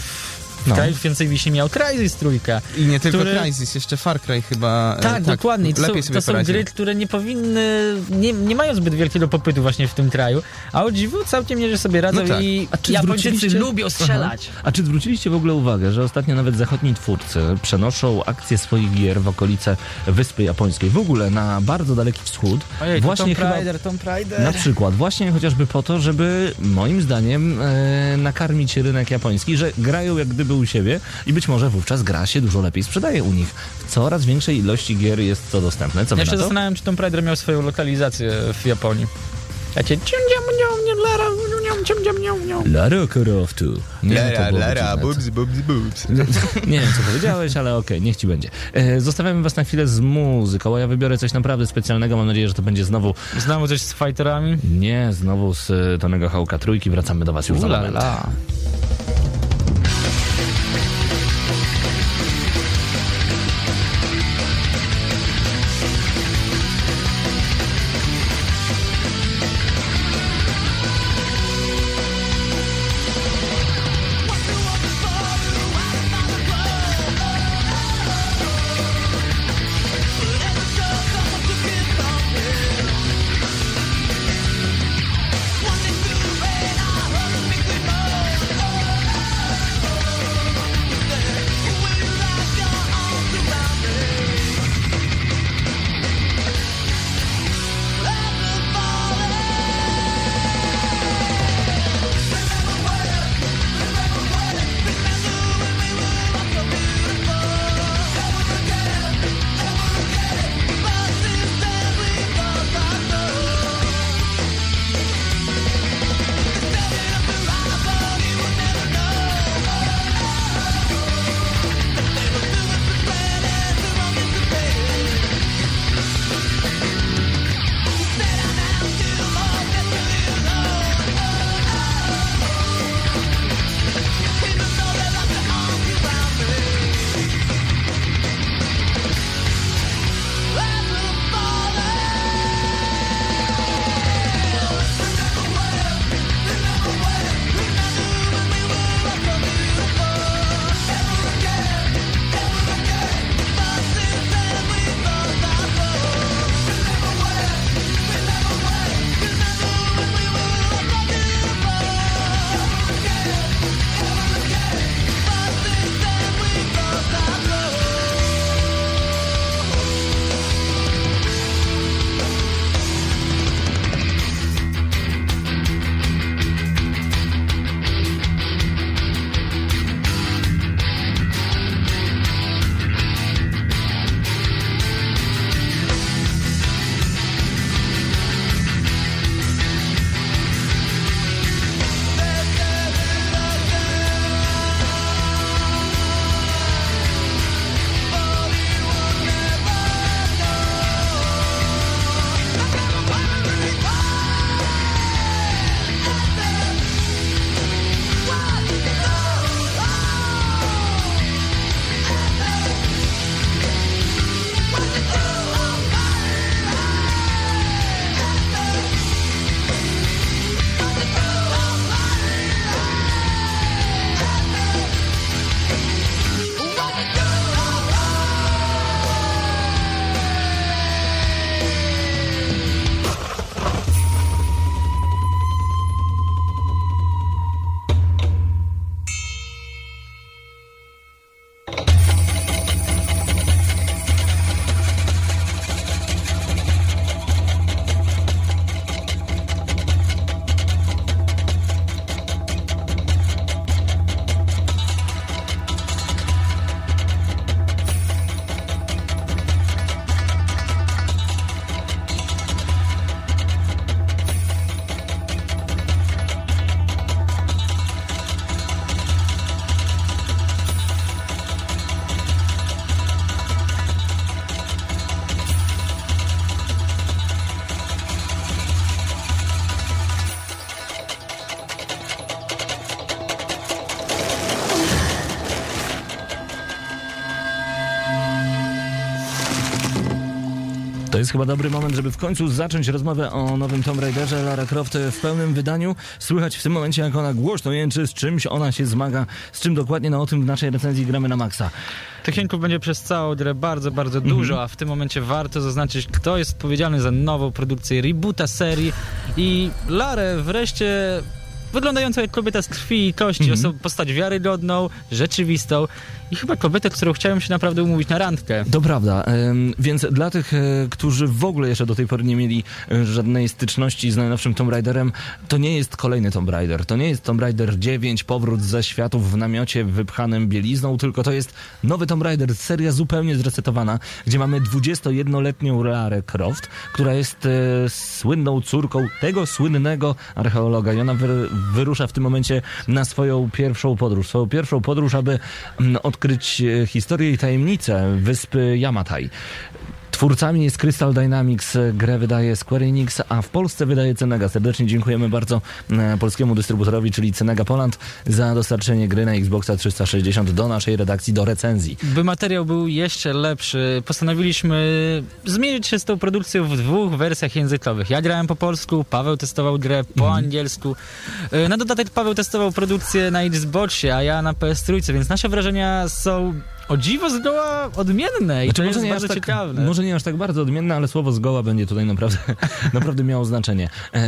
w
No.
kraju więcej wisi miał Crysis trójka.
I nie tylko
który-
Crysis, jeszcze Far Cry chyba. e,
Tak, dokładnie. To,
Lepiej
są,
sobie
to są
poradził.
gry, które nie powinny, nie, nie mają zbyt wielkiego popytu właśnie w tym kraju, a o dziwo całkiem nieźle sobie radzą
No tak.
i
A czy
Japończycy
zwróciliście-
lubią strzelać.
A czy zwróciliście w ogóle uwagę, że ostatnio nawet zachodni twórcy przenoszą akcje swoich gier w okolice Wyspy Japońskiej, w ogóle na bardzo daleki wschód,
Ojej,
właśnie
Tomb
chyba
Raider, Tomb Raider.
na przykład, właśnie chociażby po to, żeby moim zdaniem e, nakarmić rynek japoński, że grają jak gdyby u siebie i być może wówczas gra się dużo lepiej sprzedaje u nich. W coraz większej ilości gier jest to dostępne. Co
Ja się zastanawiam, czy Tomb Raider miał swoją lokalizację w Japonii. Nią, nie, lara, nią.
Lara
Lara, boobs, boobs, boobs.
Nie wiem, co powiedziałeś, ale okej, niech ci będzie. E, zostawiamy was na chwilę z muzyką, a ja wybiorę coś naprawdę specjalnego. Mam nadzieję, że to będzie znowu,
Znowu coś z fighterami?
nie, znowu z e, Tonego Hałka Trójki. Wracamy do was już za
Ula
moment.
la.
Jest chyba dobry moment, żeby w końcu zacząć rozmowę o nowym Tomb Raiderze. Lara Croft w pełnym wydaniu. Słychać w tym momencie, jak ona głośno jęczy, z czymś ona się zmaga, z czym dokładnie, no o tym w naszej recenzji gramy na maksa.
Tych jęków będzie przez całą grę bardzo, bardzo dużo, a w tym momencie warto zaznaczyć, kto jest odpowiedzialny za nową produkcję reboota serii i Larę wreszcie wyglądającą jak kobieta z krwi i kości,
Mhm.
osobą postać wiarygodną, rzeczywistą i chyba kobietę, którą chciałem się naprawdę umówić na randkę.
To prawda, więc dla tych, e, którzy w ogóle jeszcze do tej pory nie mieli e, żadnej styczności z najnowszym Tomb Raiderem, to nie jest kolejny Tomb Raider. To nie jest Tomb Raider 9, powrót ze światów w namiocie wypchanym bielizną, tylko to jest nowy Tomb Raider, seria zupełnie zresetowana, gdzie mamy 21-letnią Lara Croft, która jest e, słynną córką tego słynnego archeologa i ona wy, wyrusza w tym momencie na swoją pierwszą podróż. Swoją pierwszą podróż, aby mm, odkryć e, historię i tajemnicę wyspy Yamatai. Twórcami jest Crystal Dynamics, grę wydaje Square Enix, a w Polsce wydaje Cenega. Serdecznie dziękujemy bardzo e, polskiemu dystrybutorowi, czyli Cenega Poland, za dostarczenie gry na Xboxa 360 do naszej redakcji, do recenzji.
By materiał był jeszcze lepszy, postanowiliśmy zmierzyć się z tą produkcją w dwóch wersjach językowych. Ja grałem po polsku, Paweł testował grę po
Mhm.
angielsku. E, Na dodatek Paweł testował produkcję na Xboxie, a ja na PS3, więc nasze wrażenia są o dziwo zgoła odmienne i
Znaczy,
to jest
nie
bardzo
tak,
ciekawe.
może nie aż tak bardzo odmienne, ale słowo zgoła będzie tutaj naprawdę, naprawdę miało znaczenie. E,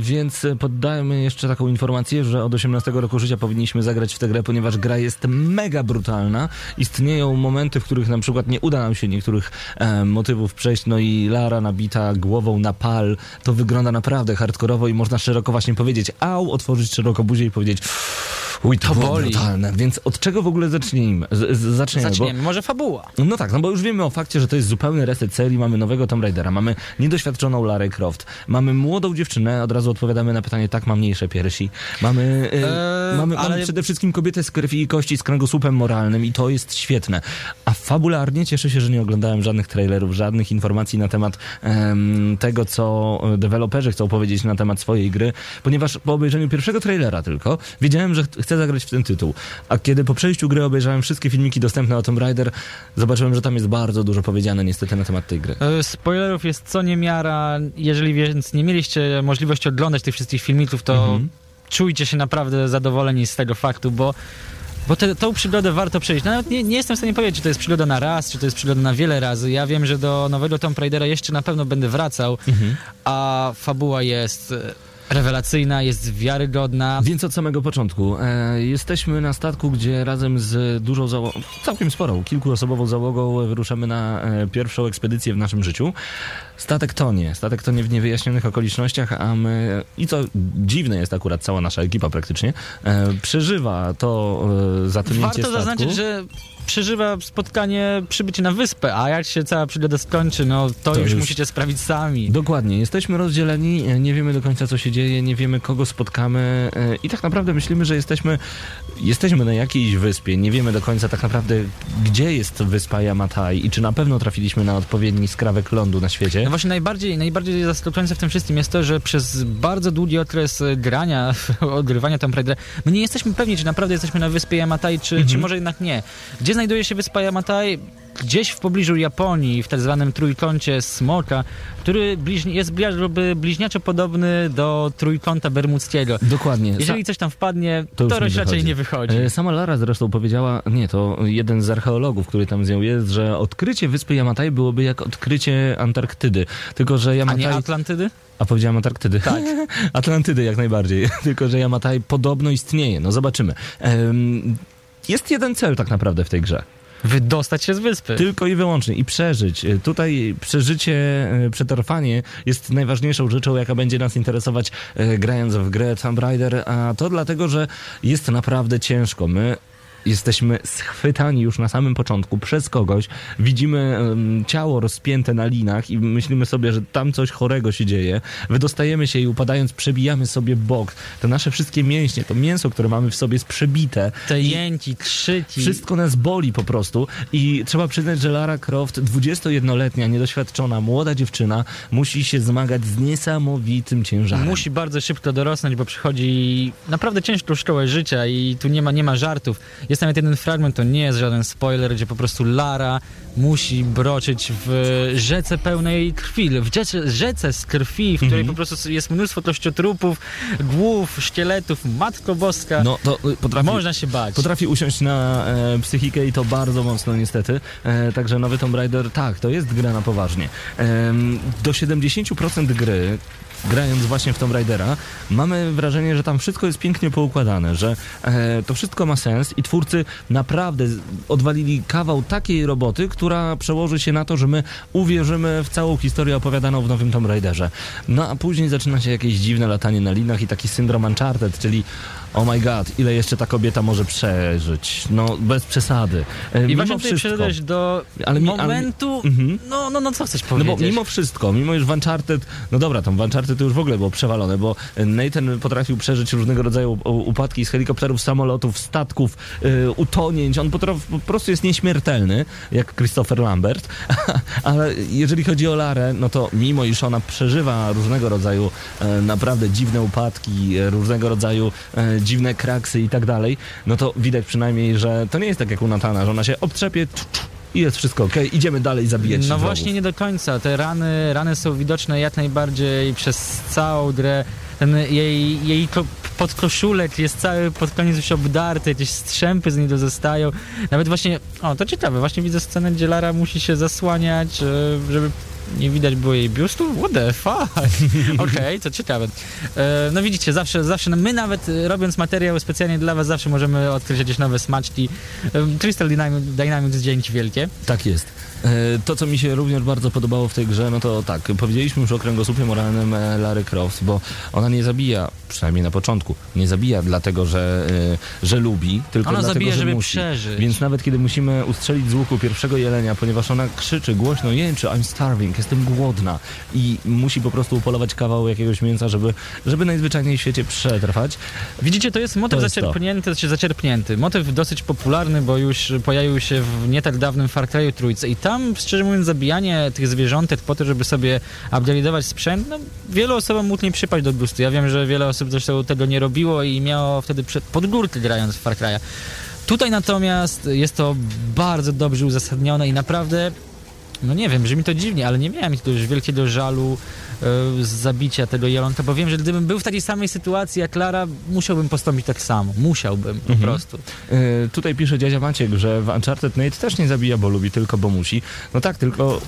więc poddajmy jeszcze taką informację, że od 18 roku życia powinniśmy zagrać w tę grę, ponieważ gra jest mega brutalna. Istnieją momenty, w których na przykład nie uda nam się niektórych e, motywów przejść, no i Lara nabita głową na pal, to wygląda naprawdę hardkorowo i można szeroko właśnie powiedzieć au, otworzyć szeroko buzię i powiedzieć uj, to,
To boli.
brutalne. Więc od czego w ogóle zacznijmy? Z, z, zaczniemy, bo-
Zaczniemy, może fabuła.
no tak, no bo już wiemy o fakcie, że to jest zupełny reset serii, mamy nowego Tomb Raidera, mamy niedoświadczoną Larę Croft, mamy młodą dziewczynę, od razu odpowiadamy na pytanie, tak, ma mniejsze piersi, mamy, e,
Eee,
mamy, mamy
ale-
przede wszystkim kobietę z krwi i kości z kręgosłupem moralnym i to jest świetne. A fabularnie cieszę się, że nie oglądałem żadnych trailerów, żadnych informacji na temat em, tego, co deweloperzy chcą powiedzieć na temat swojej gry, ponieważ po obejrzeniu pierwszego trailera tylko wiedziałem, że ch- chcę zagrać w ten tytuł. A kiedy po przejściu gry obejrzałem wszystkie filmiki dostępne o Tomb Raider, zobaczyłem, że tam jest bardzo dużo powiedziane niestety na temat tej gry.
E, Spoilerów jest co niemiara. Jeżeli więc nie mieliście możliwości oglądać tych wszystkich filmików, to
Mhm.
czujcie się naprawdę zadowoleni z tego faktu, bo, bo te, tą przygodę warto przejść. Nawet nie, nie jestem w stanie powiedzieć, czy to jest przygoda na raz, czy to jest przygoda na wiele razy. Ja wiem, że do nowego Tomb Raidera jeszcze na pewno będę wracał,
Mhm.
a fabuła jest e, rewelacyjna, jest wiarygodna.
Więc od samego początku. E, jesteśmy na statku, gdzie razem z dużą załogą, całkiem sporą, kilkuosobową załogą wyruszamy na e, pierwszą ekspedycję w naszym życiu. Statek tonie. Statek tonie w niewyjaśnionych okolicznościach, a my, i co dziwne jest akurat cała nasza ekipa praktycznie, e, przeżywa to e, zatonięcie
Warto
statku.
zaznaczyć, że przeżywa spotkanie, przybycie na wyspę, a jak się cała przygoda skończy, no to,
To
już,
już-
musicie sprawdzić sami.
Dokładnie, jesteśmy rozdzieleni, e, nie wiemy do końca co się dzieje, nie wiemy kogo spotkamy e, i tak naprawdę myślimy, że jesteśmy, jesteśmy na jakiejś wyspie, nie wiemy do końca tak naprawdę gdzie jest wyspa Yamatai i czy na pewno trafiliśmy na odpowiedni skrawek lądu na świecie.
No właśnie najbardziej, najbardziej zaskakujące w tym wszystkim jest to, że przez bardzo długi okres grania, odgrywania Tomb Raidera, my nie jesteśmy pewni, czy naprawdę jesteśmy na wyspie Yamatai, czy,
Mhm.
czy może jednak nie. Gdzie znajduje się wyspa Yamatai? Gdzieś w pobliżu Japonii, w tak zwanym trójkącie Smoka, który bliźni- jest jakby bliźniaczo podobny do trójkąta bermudzkiego.
Dokładnie.
Jeżeli coś tam wpadnie, to,
nie
raczej
wychodzi.
nie wychodzi.
E, Sama Lara zresztą powiedziała, nie, to jeden z archeologów, który tam z nią jest, że odkrycie wyspy Yamatai byłoby jak odkrycie Antarktydy. Tylko, że
A
Yamatai...
nie Atlantydy?
A powiedziałem Antarktydy.
Tak.
Atlantydy jak najbardziej. Tylko, że Yamatai podobno istnieje. No zobaczymy. Em, jest jeden cel tak naprawdę w tej grze.
Wydostać się z wyspy.
Tylko i wyłącznie. I przeżyć. Tutaj przeżycie, e, przetrwanie jest najważniejszą rzeczą, jaka będzie nas interesować e, grając w grę Tomb Raider. A to dlatego, że jest naprawdę ciężko. My jesteśmy schwytani już na samym początku przez kogoś, widzimy em, ciało rozpięte na linach i myślimy sobie, że tam coś chorego się dzieje. Wydostajemy się i upadając przebijamy sobie bok. Te nasze wszystkie mięśnie, to mięso, które mamy w sobie jest przebite.
Te jęki, krzyki.
Wszystko nas boli po prostu i trzeba przyznać, że Lara Croft, 21-letnia, niedoświadczona, młoda dziewczyna, musi się zmagać z niesamowitym ciężarem.
Musi bardzo szybko dorosnąć, bo przychodzi naprawdę ciężką szkołę życia i tu nie ma, nie ma żartów. Jest nawet jeden fragment, to nie jest żaden spoiler, gdzie po prostu Lara musi broczyć w rzece pełnej krwi, w rzece, rzece z krwi, w której
Mhm.
po prostu jest mnóstwo kościotrupów, głów, szkieletów, Matko Boska.
No to y, potrafi,
Można się bać.
potrafi usiąść na e, psychikę i to bardzo mocno niestety. E, także nowy Tomb Raider, tak, to jest gra na poważnie. Em, do 70% gry grając właśnie w Tomb Raidera, mamy wrażenie, że tam wszystko jest pięknie poukładane, że e, to wszystko ma sens i twórcy naprawdę odwalili kawał takiej roboty, która przełoży się na to, że my uwierzymy w całą historię opowiadaną w nowym Tomb Raiderze. No a później zaczyna się jakieś dziwne latanie na linach i taki syndrom Uncharted, czyli oh my god, ile jeszcze ta kobieta może przeżyć? No bez przesady. E,
I właśnie tutaj przyszedłeś do
Ale mi- ale
momentu,
Mhm.
no, no, no co chcesz
no
powiedzieć?
bo mimo wszystko, mimo już w Uncharted, no dobra, tam w Uncharted to już w ogóle było przewalone, bo Nathan potrafił przeżyć różnego rodzaju upadki z helikopterów, samolotów, statków, y, utonięć. On potraf, po prostu jest nieśmiertelny, jak Christopher Lambert. Ale jeżeli chodzi o Larę, no to mimo iż ona przeżywa różnego rodzaju e, naprawdę dziwne upadki, e, różnego rodzaju e, dziwne kraksy i tak dalej, no to widać przynajmniej, że to nie jest tak jak u Natana, że ona się obtrzepie i jest wszystko okej, idziemy dalej zabijać
No
wrogów.
właśnie nie do końca. Te rany, rany są widoczne jak najbardziej przez całą grę. Ten jej, jej ko- podkoszulek jest cały pod koniec już obdarty, jakieś strzępy z niego zostają. Nawet właśnie, o to ciekawe, właśnie widzę scenę, gdzie Lara musi się zasłaniać, e, żeby nie widać było jej biustu. What the fuck? Okej, to ciekawe. E, No widzicie, zawsze, zawsze my nawet e, robiąc materiał specjalnie dla was, zawsze możemy odkryć jakieś nowe smaczki. E, Crystal Dynamics, Dynamics dzięki wielkie.
Tak jest. E, To, co mi się również bardzo podobało w tej grze, no to tak, powiedzieliśmy już o kręgosłupie moralnym e, Lary Croft, bo ona nie zabija, przynajmniej na początku, nie zabija dlatego, że, e, że lubi, tylko
Ona
dlatego,
zabija,
że
żeby
musi.
przeżyć.
Więc nawet kiedy musimy ustrzelić z łuku pierwszego jelenia, ponieważ ona krzyczy głośno, jęczy, I'm starving, jestem głodna i musi po prostu upolować kawał jakiegoś mięsa, żeby, żeby najzwyczajniej w świecie przetrwać.
Widzicie, to jest motyw
To jest to.
zaczerpnięty, znaczy zaczerpnięty. Motyw dosyć popularny, bo już pojawił się w nie tak dawnym Far Cry'u trójce i tam, szczerze mówiąc, zabijanie tych zwierzątek po to, żeby sobie upgrade'ować sprzęt, no wielu osobom mógł nie przypaść do gustu. Ja wiem, że wiele osób zresztą tego nie robiło i miało wtedy przed, pod górkę grając w Far Cry'a. Tutaj natomiast jest to bardzo dobrze uzasadnione i naprawdę no nie wiem, brzmi to dziwnie, ale nie miałem jakiegoś wielkiego żalu z zabicia tego jelonka, bo wiem, że gdybym był w takiej samej sytuacji jak Lara, musiałbym postąpić tak samo. Musiałbym po
Mhm.
prostu.
E, tutaj pisze dziadzia Maciek, że w Uncharted Nate też nie zabija, bo lubi, tylko bo musi. No tak, tylko,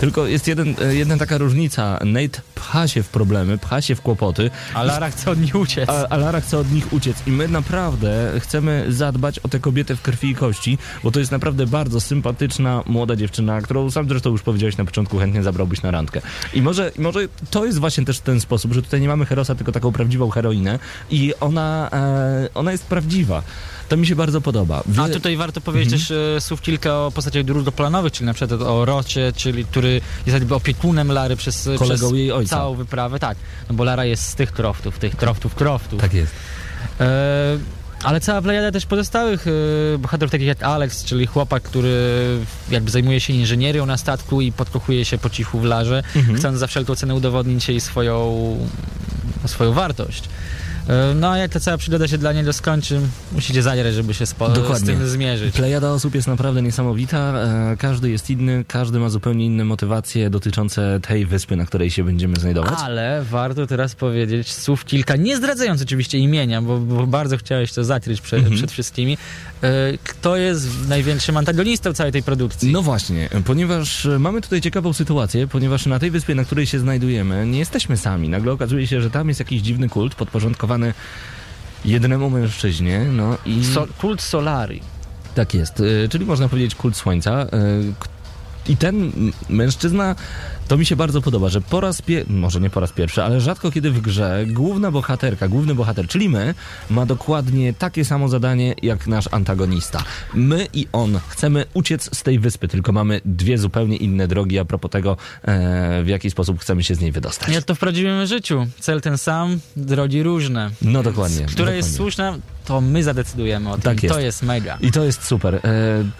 tylko jest jeden, e, jedna taka różnica. Nate pcha się w problemy, pcha się w kłopoty,
A Lara chce od niej uciec.
a, a Lara chce od nich uciec. I my naprawdę chcemy zadbać o tę kobietę w krwi i kości, bo to jest naprawdę bardzo sympatyczna, młoda dziewczyna, którą sam zresztą już powiedziałeś na początku, chętnie zabrałbyś na randkę. I może, i może to jest właśnie też ten sposób, że tutaj nie mamy Herosa, tylko taką prawdziwą heroinę i ona, e, ona jest prawdziwa. To mi się bardzo podoba.
A
Wie-
tutaj warto powiedzieć
Mhm.
też e, słów kilka o postaciach drugoplanowych, czyli na przykład o Rocie, czyli który jest jakby opiekunem Lary przez,
Kolegą
przez
jej ojca.
całą wyprawę. Tak, no bo Lara jest z tych croftów, tych croftów, croftów.
Tak jest.
E, ale cała plejada też pozostałych e, bohaterów, takich jak Alex, czyli chłopak, który jakby zajmuje się inżynierią na statku i podkochuje się po cichu w Larze,
Mhm.
chcąc za wszelką cenę udowodnić jej swoją, swoją wartość. E, No a jak ta cała przygoda się dla niego skończy, musicie zagrać, żeby się spo, z
Dokładnie.
tym zmierzyć.
Plejada osób jest naprawdę niesamowita. E, każdy jest inny, każdy ma zupełnie inne motywacje dotyczące tej wyspy, na której się będziemy znajdować.
Ale warto teraz powiedzieć słów kilka, nie zdradzając oczywiście imienia, bo, bo bardzo chciałeś to zakryć prze,
Mhm.
przed wszystkimi. E, Kto jest największym antagonistą całej tej produkcji?
No właśnie, ponieważ e, mamy tutaj ciekawą sytuację, ponieważ na tej wyspie, na której się znajdujemy, nie jesteśmy sami. Nagle okazuje się, że tam jest jakiś dziwny kult podporządkowany jednemu mężczyźnie, no i...
So, kult Solari.
Tak jest, y, czyli można powiedzieć kult słońca. I ten mężczyzna, to mi się bardzo podoba, że po raz pierwszy, może nie po raz pierwszy, ale rzadko kiedy w grze główna bohaterka, główny bohater, czyli my, ma dokładnie takie samo zadanie jak nasz antagonista. My i on chcemy uciec z tej wyspy, tylko mamy dwie zupełnie inne drogi a propos tego, e, w jaki sposób chcemy się z niej wydostać.
Jak to w prawdziwym życiu. Cel ten sam, drogi różne.
No dokładnie.
Która
dokładnie.
jest słuszna, to my zadecydujemy o tym.
Tak jest.
To jest mega.
I to jest super. E,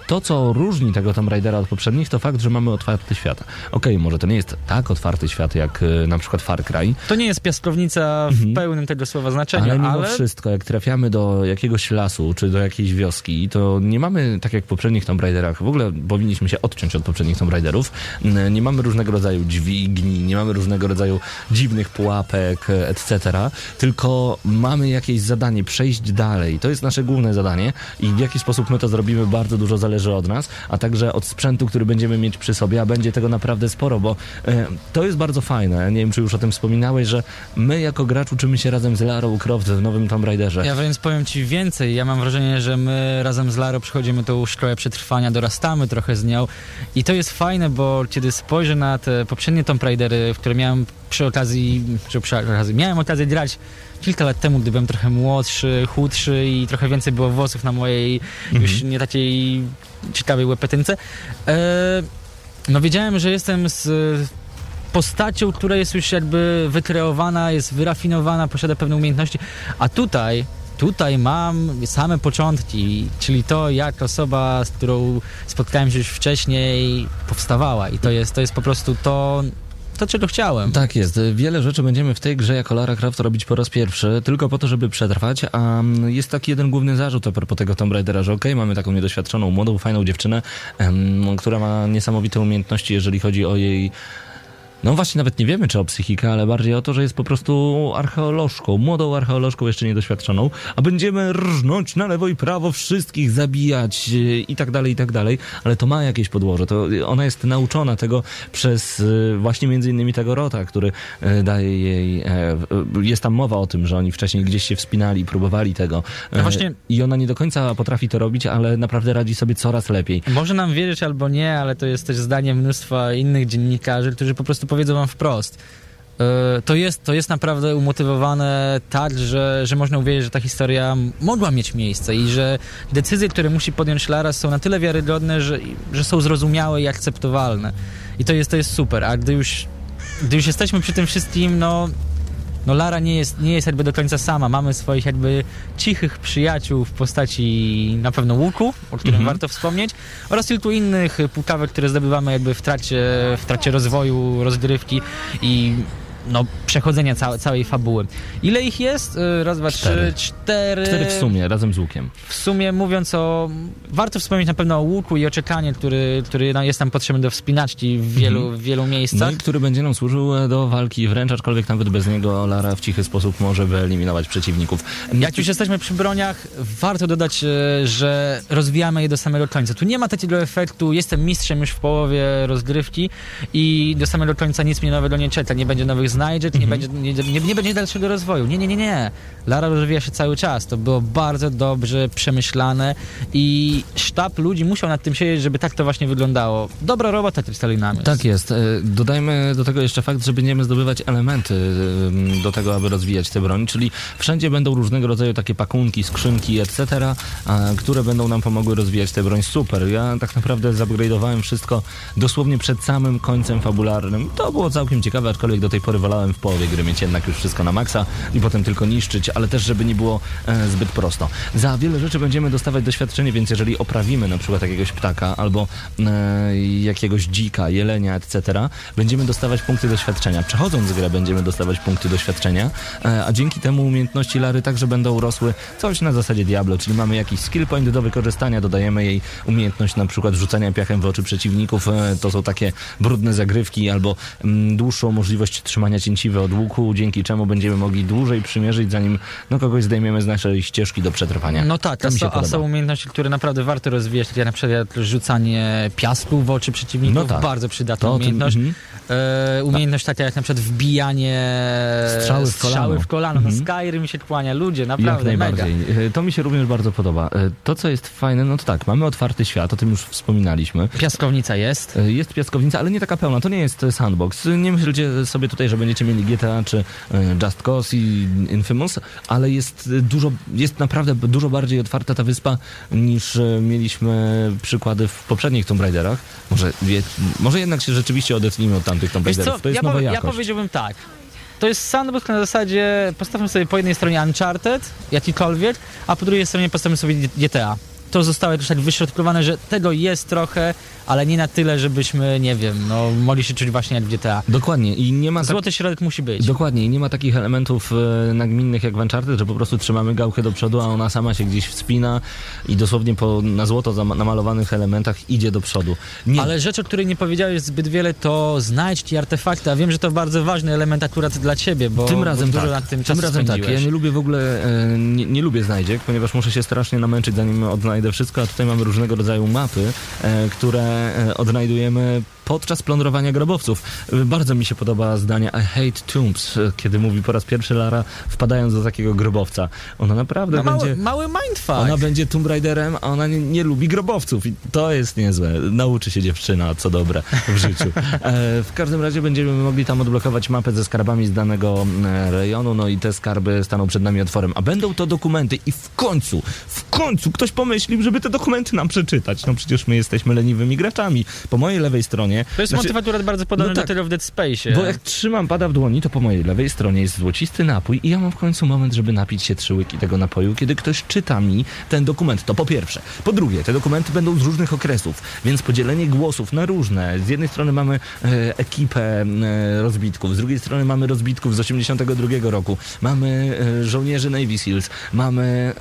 To, co różni tego Tomb Raidera od poprzednich, to fakt, że mamy otwarty świat. Okej, może to nie jest tak otwarty świat, jak e, na przykład Far Cry,
To nie jest piaskownica w pełnym tego słowa znaczenia,
ale
ale,
mimo wszystko, jak trafiamy do jakiegoś lasu, czy do jakiejś wioski, to nie mamy, tak jak w poprzednich Tomb Raiderach, w ogóle powinniśmy się odciąć od poprzednich Tomb Raiderów, nie mamy różnego rodzaju dźwigni, nie mamy różnego rodzaju dziwnych pułapek, e, etc., tylko mamy jakieś zadanie, przejść dalej. To jest nasze główne zadanie i w jaki sposób my to zrobimy, bardzo dużo zależy od nas, a także od sprzętu, który będziemy mieć przy sobie, a będzie tego naprawdę sporo, bo e, to jest bardzo fajne. Nie wiem, czy już o tym wspominałeś, że my jako gracz uczymy się razem z Larą Croft w nowym Tomb Raiderze.
Ja więc powiem ci więcej. Ja mam wrażenie, że my razem z Laro przechodzimy tą szkołę przetrwania, dorastamy trochę z nią i to jest fajne, bo kiedy spojrzę na te poprzednie Tomb Raidery, w które miałem przy okazji, przy okazji, miałem okazję grać kilka lat temu, gdy byłem trochę młodszy, chudszy i trochę więcej było włosów na mojej już nie takiej ciekawej łepetynce. E, no wiedziałem, że jestem z postacią, która jest już jakby wykreowana, jest wyrafinowana, posiada pewne umiejętności, a tutaj Tutaj mam same początki, czyli to, jak osoba, z którą spotkałem się już wcześniej, powstawała. I to jest, to jest po prostu to, to, czego chciałem.
Tak jest. Wiele rzeczy będziemy w tej grze jako Lara Croft robić po raz pierwszy, tylko po to, żeby przetrwać, a mm, jest taki jeden główny zarzut a propos tego Tomb Raidera, że okej, mamy taką niedoświadczoną, młodą, fajną dziewczynę, która ma niesamowite umiejętności, jeżeli chodzi o jej no właśnie, nawet nie wiemy, czy o psychikę, ale bardziej o to, że jest po prostu archeolożką, młodą archeolożką, jeszcze niedoświadczoną, a będziemy rżnąć na lewo i prawo, wszystkich zabijać e, i tak dalej, i tak dalej, ale to ma jakieś podłoże, to ona jest nauczona tego przez e, właśnie między innymi tego Rota, który e, daje jej, e, e, jest tam mowa o tym, że oni wcześniej gdzieś się wspinali, próbowali tego.
No
E,
właśnie-
i ona nie do końca potrafi to robić, ale naprawdę radzi sobie coraz lepiej.
Może nam wierzyć albo nie, ale to jest też zdanie mnóstwa innych dziennikarzy, którzy po prostu powiedzą wam wprost. E, To jest, to jest naprawdę umotywowane tak, że, że można uwierzyć, że ta historia mogła mieć miejsce i że decyzje, które musi podjąć Lara są na tyle wiarygodne, że, że są zrozumiałe i akceptowalne. I to jest, to jest super. A gdy już, gdy już jesteśmy przy tym wszystkim, no, no Lara nie jest, nie jest jakby do końca sama. Mamy swoich jakby cichych przyjaciół w postaci na pewno łuku, o którym warto wspomnieć, oraz kilku innych pukawek, które zdobywamy jakby w trakcie, w trakcie rozwoju, rozgrywki i no, przechodzenia całe, całej fabuły. Ile ich jest? Y, Raz, dwa,
Cztery.
trzy, cztery.
Cztery w sumie, razem z łukiem.
W sumie mówiąc o... Warto wspomnieć na pewno o łuku i oczekanie, który, który nam- jest nam potrzebny do wspinaczki w wielu, w wielu
No
miejscach.
i który będzie nam służył e, do walki wręcz, aczkolwiek nawet bez niego Lara w cichy sposób może wyeliminować przeciwników.
Jak już jesteśmy przy broniach, warto dodać, e, że rozwijamy je do samego końca. Tu nie ma takiego efektu, jestem mistrzem już w połowie rozgrywki i do samego końca nic mnie nowego nie czeka. Nie będzie nowych znajdziek, nie, będzie, nie, nie, nie będzie dalszego rozwoju. Nie, nie, nie, nie. Lara rozwija się cały czas. To było bardzo dobrze przemyślane i sztab ludzi musiał nad tym siedzieć, żeby tak to właśnie wyglądało. Dobra robota Krystalinami.
Tak jest. E, Dodajmy do tego jeszcze fakt, że będziemy zdobywać elementy e, do tego, aby rozwijać tę broń, czyli wszędzie będą różnego rodzaju takie pakunki, skrzynki, etc., które będą nam pomogły rozwijać tę broń. Super. Ja tak naprawdę zupgrade'owałem wszystko dosłownie przed samym końcem fabularnym. To było całkiem ciekawe, aczkolwiek do tej pory wolałem w połowie gry mieć jednak już wszystko na maksa i potem tylko niszczyć, ale też, żeby nie było e, zbyt prosto. Za wiele rzeczy będziemy dostawać doświadczenie, więc jeżeli oprawimy na przykład jakiegoś ptaka albo e, jakiegoś dzika, jelenia, etc., będziemy dostawać punkty doświadczenia. Przechodząc grę będziemy dostawać punkty doświadczenia, e, a dzięki temu umiejętności Lary także będą rosły coś na zasadzie Diablo, czyli mamy jakiś skill point do wykorzystania, dodajemy jej umiejętność na przykład rzucania piachem w oczy przeciwników, e, to są takie brudne zagrywki albo mm, dłuższą możliwość trzymania cięciwy od łuku, dzięki czemu będziemy mogli dłużej przymierzyć, zanim no, kogoś zdejmiemy z naszej ścieżki do przetrwania.
No tak,
to
są, a są umiejętności, które naprawdę warto rozwijać, jak na przykład rzucanie piasku w oczy przeciwników,
No tak.
bardzo przydatna
To o tym-
umiejętność.
mhm.
E, umiejętność taka jak na przykład wbijanie
Strzały w kolano.
strzały w kolano. No
Mhm.
Skyrim się kłania, ludzie, naprawdę mega.
najbardziej. E, To mi się również bardzo podoba. E, To, co jest fajne, no to tak, mamy otwarty świat, o tym już wspominaliśmy.
Piaskownica jest.
Jest piaskownica, ale nie taka pełna, to nie jest sandbox. Nie myślcie sobie tutaj, że będziecie mieli GTA czy e, Just Cause i Infamous, ale jest dużo, jest naprawdę dużo bardziej otwarta ta wyspa niż e, mieliśmy przykłady w poprzednich Tomb Raiderach. Może, wie, może jednak się rzeczywiście odetnijmy od tamtych Tomb Raiderów. To jest
ja,
nowa
powie- ja
jakość.
powiedziałbym tak. to jest sandbox na zasadzie postawmy sobie po jednej stronie Uncharted, jakikolwiek, a po drugiej stronie postawmy sobie GTA. To zostało jakoś tak wyśrodkowane, że tego jest trochę, ale nie na tyle, żebyśmy, nie wiem, no mogli się czuć właśnie jak w GTA.
Dokładnie i nie ma tak...
Złoty środek musi być.
Dokładnie i nie ma takich elementów e, nagminnych jak w Uncharted, że po prostu trzymamy gałkę do przodu, a ona sama się gdzieś wspina i dosłownie po na złoto namalowanych elementach idzie do przodu. Nie.
Ale rzecz, o której nie powiedziałeś zbyt wiele, to znajdź ci artefakty, a wiem, że to bardzo ważny element akurat dla ciebie, bo,
tym razem
bo
tak.
nad tym
tym razem tak.
spędziłeś.
Ja nie lubię w ogóle, e, nie, nie lubię znajdziek, ponieważ muszę się strasznie namęczyć, zanim odnajdę wszystko, a tutaj mamy różnego rodzaju mapy, e, które e, odnajdujemy podczas plądrowania grobowców. E, Bardzo mi się podoba zdanie I hate tombs, e, kiedy mówi po raz pierwszy Lara, wpadając do takiego grobowca. Ona naprawdę
No,
będzie...
mały, mały mindfuck.
Ona będzie Tomb Raiderem, a ona nie, nie lubi grobowców i to jest niezłe. Nauczy się dziewczyna, co dobre w życiu. E, w każdym razie będziemy mogli tam odblokować mapę ze skarbami z danego e, rejonu, no i te skarby staną przed nami otworem. A będą to dokumenty i w końcu, w końcu ktoś pomyślił, żeby te dokumenty nam przeczytać. No przecież my jesteśmy leniwymi graczami. Po mojej lewej stronie...
To jest
znaczy-
motyw akurat bardzo podobny
no
do
tak.
tego w Dead Space.
bo jak trzymam pada w dłoni, to po mojej lewej stronie jest złocisty napój i ja mam w końcu moment, żeby napić się trzy łyki tego napoju, kiedy ktoś czyta mi ten dokument. To po pierwsze. Po drugie, te dokumenty będą z różnych okresów, więc podzielenie głosów na różne. Z jednej strony mamy e, ekipę e, rozbitków, z drugiej strony mamy rozbitków z 82 roku, mamy e, żołnierzy Navy Seals, mamy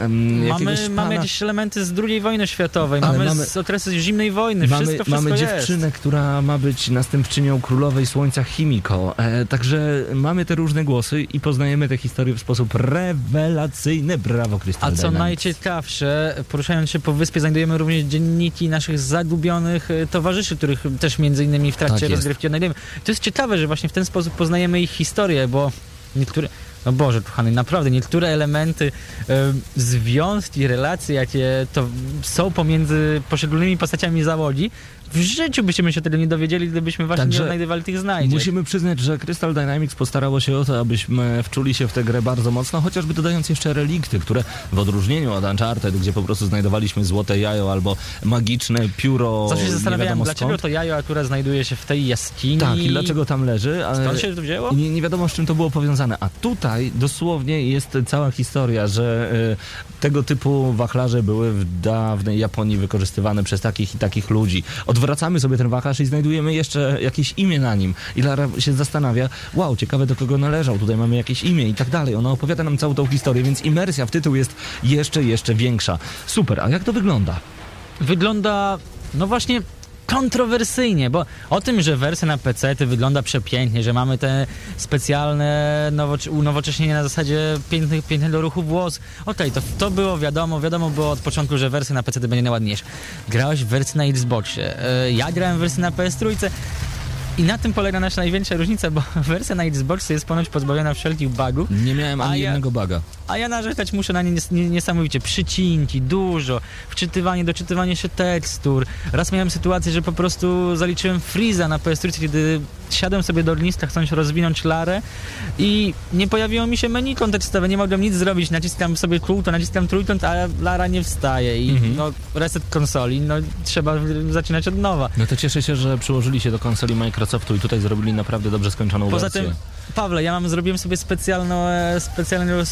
jakiegoś
Mamy,
pana...
mamy jakieś elementy z II wojny światowej, mamy,
mamy-
z okresu zimnej wojny,
Mamy,
wszystko, wszystko
mamy
jest.
dziewczynę, która ma być następczynią królowej słońca Chimiko. E, także mamy te różne głosy i poznajemy te historie w sposób rewelacyjny. Brawo, Krystal
A co
Dynamics.
najciekawsze, poruszając się po wyspie, znajdujemy również dzienniki naszych zagubionych e, towarzyszy, których też między innymi w trakcie
Tak
rozgrywki odnajdujemy. To jest ciekawe, że właśnie w ten sposób poznajemy ich historię, bo niektóre... No Boże, kochany, naprawdę niektóre elementy, e, związki, relacje, jakie to są pomiędzy poszczególnymi postaciami załogi, w życiu byśmy się tego nie dowiedzieli, gdybyśmy właśnie
Także
nie odnajdywali tych znajdziek.
Musimy przyznać, że Crystal Dynamics postarało się o to, abyśmy wczuli się w tę grę bardzo mocno, chociażby dodając jeszcze relikty, które w odróżnieniu od Uncharted, gdzie po prostu znajdowaliśmy złote jajo albo magiczne pióro,
Zawsze się zastanawiałem, dlaczego to jajo akurat znajduje się w tej jaskini.
Tak, i dlaczego tam leży. a-
Skąd się to wzięło?
Nie, nie wiadomo, z czym to było powiązane. A tutaj dosłownie jest cała historia, że y, tego typu wachlarze były w dawnej Japonii wykorzystywane przez takich i takich ludzi. Odwracamy sobie ten wachlarz i znajdujemy jeszcze jakieś imię na nim. I Lara się zastanawia, wow, ciekawe do kogo należał, tutaj mamy jakieś imię i tak dalej. Ona opowiada nam całą tą historię, więc imersja w tytuł jest jeszcze, jeszcze większa. Super, a jak to wygląda?
wygląda, no właśnie, kontrowersyjnie, bo o tym, że wersja na PC wygląda przepięknie, że mamy te specjalne nowocze- unowocześnienia na zasadzie pięknych, pięknego ruchu włos. Okej, to, to było wiadomo, wiadomo było od początku, że wersja na PC będzie najładniejsza. Grałeś w wersji na Xboxie, e, ja grałem w wersji na PS3 i na tym polega nasza największa różnica, bo wersja na Xboxie jest ponoć pozbawiona wszelkich bugów,
Nie miałem ani
ja-
jednego baga.
A ja narzekać muszę na nie nies- nie- niesamowicie. Przycinki, dużo, wczytywanie, doczytywanie się tekstur. Raz miałem sytuację, że po prostu zaliczyłem freeza na PS3, kiedy siadłem sobie do ogniska, chcąc rozwinąć Larę i nie pojawiło mi się menu kontekstowe, nie mogłem nic zrobić. Naciskam sobie kółto, naciskam trójkąt, a Lara nie wstaje i
Mhm.
no, reset konsoli, no trzeba zaczynać od nowa.
No to cieszę się, że przyłożyli się do konsoli Microsoftu i tutaj zrobili naprawdę dobrze skończoną
Poza
wersję.
tym, Pawle, ja mam, zrobiłem sobie specjalną, e, specjalnego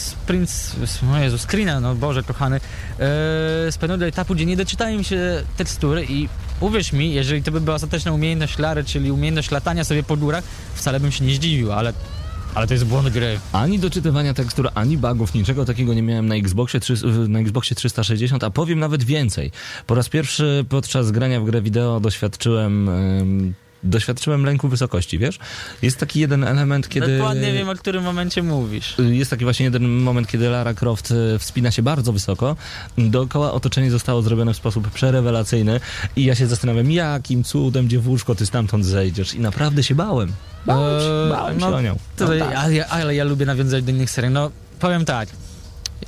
sprint, o Jezu, screena, no Boże kochany, e, z pewnego etapu, gdzie nie doczytałem się tekstury i uwierz mi, jeżeli to by była ostateczna umiejętność Lary, czyli umiejętność latania sobie po górach, wcale bym się nie zdziwił, ale, ale to jest błąd gry.
Ani doczytywania tekstur, ani bugów, niczego takiego nie miałem na Xboxie, trzy- na Xboxie 360, a powiem nawet więcej. Po raz pierwszy podczas grania w grę wideo doświadczyłem... em, Doświadczyłem lęku wysokości, wiesz? Jest taki jeden element, kiedy...
Dokładnie wiem, o którym momencie mówisz.
Jest taki właśnie jeden moment, kiedy Lara Croft e, wspina się bardzo wysoko. Dookoła otoczenie zostało zrobione w sposób przerewelacyjny i ja się zastanawiam, jakim cudem dziewuszko ty stamtąd zejdziesz. I naprawdę się bałem. Bałem się,
Eee,
bałem
no,
się o nią. No tak.
ale, ja, ale ja lubię nawiązać do innych serii. No, powiem tak.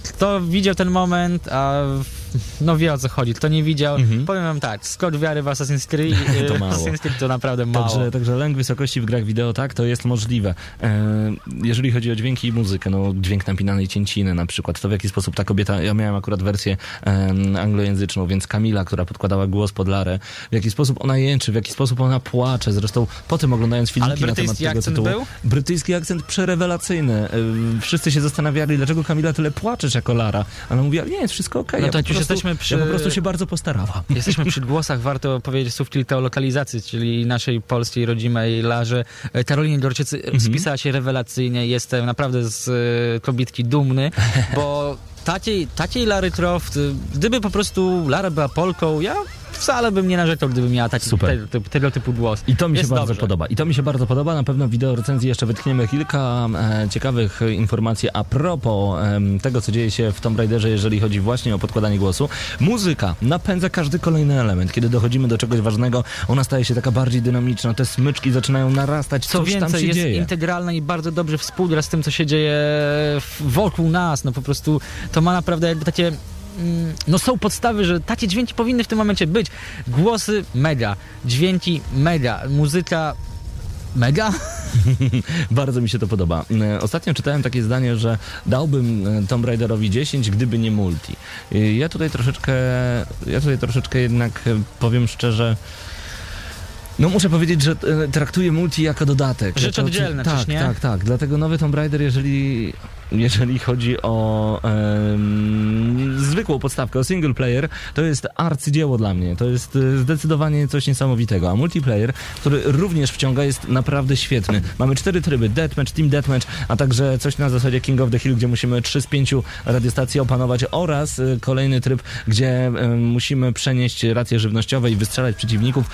Kto widział ten moment, a w- no wie o co chodzi. Kto nie widział, powiem wam tak, skok wiary w Assassin's Creed,
Mhm. To
e,
mało.
Assassin's Creed to naprawdę mało.
Także, także lęk wysokości w grach wideo, tak, to jest możliwe. E, jeżeli chodzi o dźwięki i muzykę, no dźwięk napinanej cięciny na przykład, to w jaki sposób ta kobieta, ja miałem akurat wersję em, anglojęzyczną, więc Kamila, która podkładała głos pod Larę, w jaki sposób ona jęczy, w jaki sposób ona płacze, zresztą po tym oglądając filmiki na temat tego tytułu.
był?
Brytyjski akcent przerewelacyjny. E, wszyscy się zastanawiali, dlaczego Kamila tyle płaczesz jako Lara. Ona mówiła, nie, jest wszystko okej.
No
ja prostu-
jesteśmy przy-
Ja po prostu się bardzo postarałam.
Jesteśmy przy głosach, warto powiedzieć słów kilka o lokalizacji, czyli naszej polskiej rodzimej Larze. E, Karolinie Dorczycy
Mhm.
spisała się rewelacyjnie, jestem naprawdę z e, kobietki dumny, bo takiej, takiej Lary Croft, e, gdyby po prostu Lara była Polką, ja wcale bym nie narzekał, gdyby miała taki,
Super.
te, te, tego typu głos.
I to mi
Jest
się bardzo
dobrze.
podoba. I to mi się bardzo podoba. Na pewno w wideo recenzji jeszcze wytkniemy kilka e, ciekawych e, informacji a propos em, tego, co dzieje się w Tomb Raiderze, jeżeli chodzi właśnie o podkładanie głosu. Muzyka napędza każdy kolejny element. Kiedy dochodzimy do czegoś ważnego, ona staje się taka bardziej dynamiczna. Te smyczki zaczynają narastać.
Co
Coś tam
więcej, jest
dzieje.
integralna i bardzo dobrze współgra z tym, co się dzieje wokół nas. No po prostu to ma naprawdę jakby takie... No są podstawy, że takie dźwięki powinny w tym momencie być. Głosy mega, dźwięki mega, muzyka mega.
Bardzo mi się to podoba. E, Ostatnio czytałem takie zdanie, że dałbym e, Tomb Raiderowi 10, gdyby nie multi. Ja tutaj troszeczkę, ja tutaj troszeczkę jednak e, powiem szczerze, no muszę powiedzieć, że traktuję multi jako dodatek.
Rzecz oddzielna,
tak,
nie?
Tak, tak. Dlatego nowy Tomb Raider, jeżeli, jeżeli chodzi o zwykłą podstawkę, o single player, to jest arcydzieło dla mnie. To jest e, zdecydowanie coś niesamowitego. A multiplayer, który również wciąga, jest naprawdę świetny. Mamy cztery tryby, Deathmatch, Team Deathmatch, a także coś na zasadzie King of the Hill, gdzie musimy trzy z pięciu radiostacji opanować oraz e, kolejny tryb, gdzie musimy przenieść racje żywnościowe i wystrzelać przeciwników.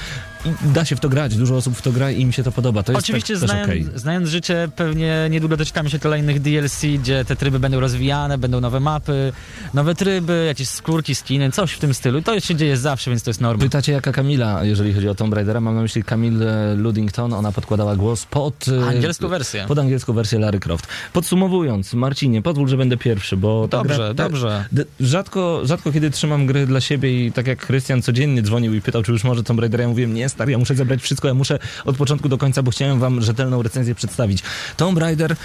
I da się w to grać, dużo osób w to gra i im się to podoba. To jest
Oczywiście
też
znając,
okej.
znając życie, pewnie niedługo doczekamy się kolejnych DLC, gdzie te tryby będą rozwijane, będą nowe mapy, nowe tryby, jakieś skórki, skiny, coś w tym stylu. To się dzieje zawsze, więc to jest norma.
Pytacie jaka Kamila, jeżeli chodzi o Tomb Raidera, mam na myśli Camille Ludington, ona podkładała głos pod... e,
Angielską wersję.
Pod angielską wersję Larry Croft. Podsumowując, Marcinie, pozwól, że będę pierwszy, bo...
Dobrze,
gra,
dobrze.
D- rzadko, rzadko kiedy trzymam gry dla siebie i tak jak Krystian codziennie dzwonił i pytał, czy już może Tomb Raidera, ja mówiłem, nie stary, ja muszę zebrać wszystko, ja muszę od początku do końca, bo chciałem wam rzetelną recenzję przedstawić. Tomb Raider,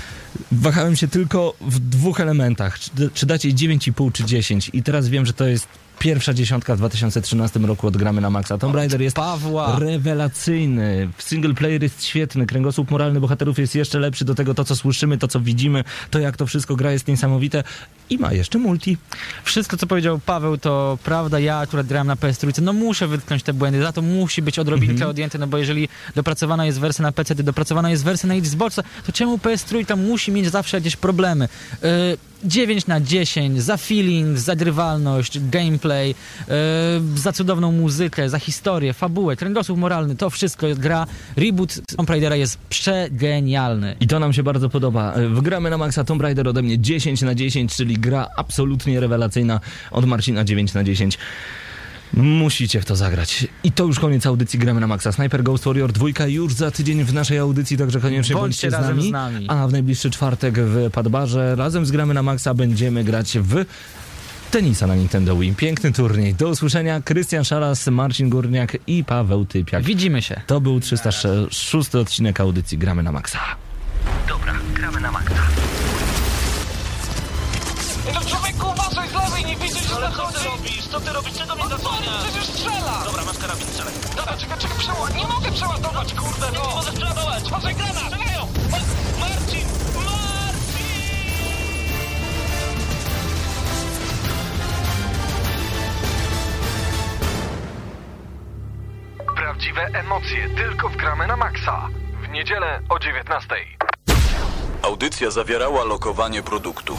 wahałem się tylko w dwóch elementach, czy, czy dać jej 9,5 czy 10 i teraz wiem, że to jest pierwsza dziesiątka w 2013 roku od gramy na maksa. Tomb Raider jest
Pawła.
rewelacyjny. Single player jest świetny, kręgosłup moralny bohaterów jest jeszcze lepszy, do tego to, co słyszymy, to, co widzimy, to jak to wszystko gra jest niesamowite i ma jeszcze multi.
Wszystko, co powiedział Paweł, to prawda. Ja akurat grałem na PS3, no muszę wytknąć te błędy, za to musi być odrobinkę
Mhm.
odjęte, no bo jeżeli dopracowana jest wersja na PC, dopracowana jest wersja na Xboxa, to czemu PS3 musi mieć zawsze jakieś problemy? Yy, 9 na 10, za feeling, za grywalność, gameplay, yy, za cudowną muzykę, za historię, fabułę, kręgosłup moralny, to wszystko jest gra. Reboot Tomb Raidera jest przegenialny.
I to nam się bardzo podoba. Wgramy na maksa Tomb Raider ode mnie 10 na 10, czyli gra absolutnie rewelacyjna od Marcina 9 na 10. Musicie w to zagrać. I to już koniec audycji Gramy na Maxa. Sniper Ghost Warrior 2 już za tydzień w naszej audycji, także koniecznie
Bądźcie
bądźcie z
razem
nami.
z nami.
A w najbliższy czwartek w Padbarze razem z Gramy na Maxa będziemy grać w tenisa na Nintendo Wii. Piękny turniej. Do usłyszenia. Krystian Szaras, Marcin Górniak i Paweł Typiak.
Widzimy się.
To był 306 odcinek audycji Gramy na Maxa.
Dobra, gramy na maksa. Co ty robisz? Czego mnie zasłaniasz?
Przecież strzela!
Dobra, masz karabin, strzelaj.
Dobra, czekaj, czekaj, przeład. Nie mogę przeładować, kurde,
Nie
no!
możesz przeładować.
Może granat!
Strzelają! Ma- Marcin! Marcin!
Prawdziwe emocje tylko w gramy na maksa. W niedzielę o 19.
Audycja zawierała lokowanie produktu.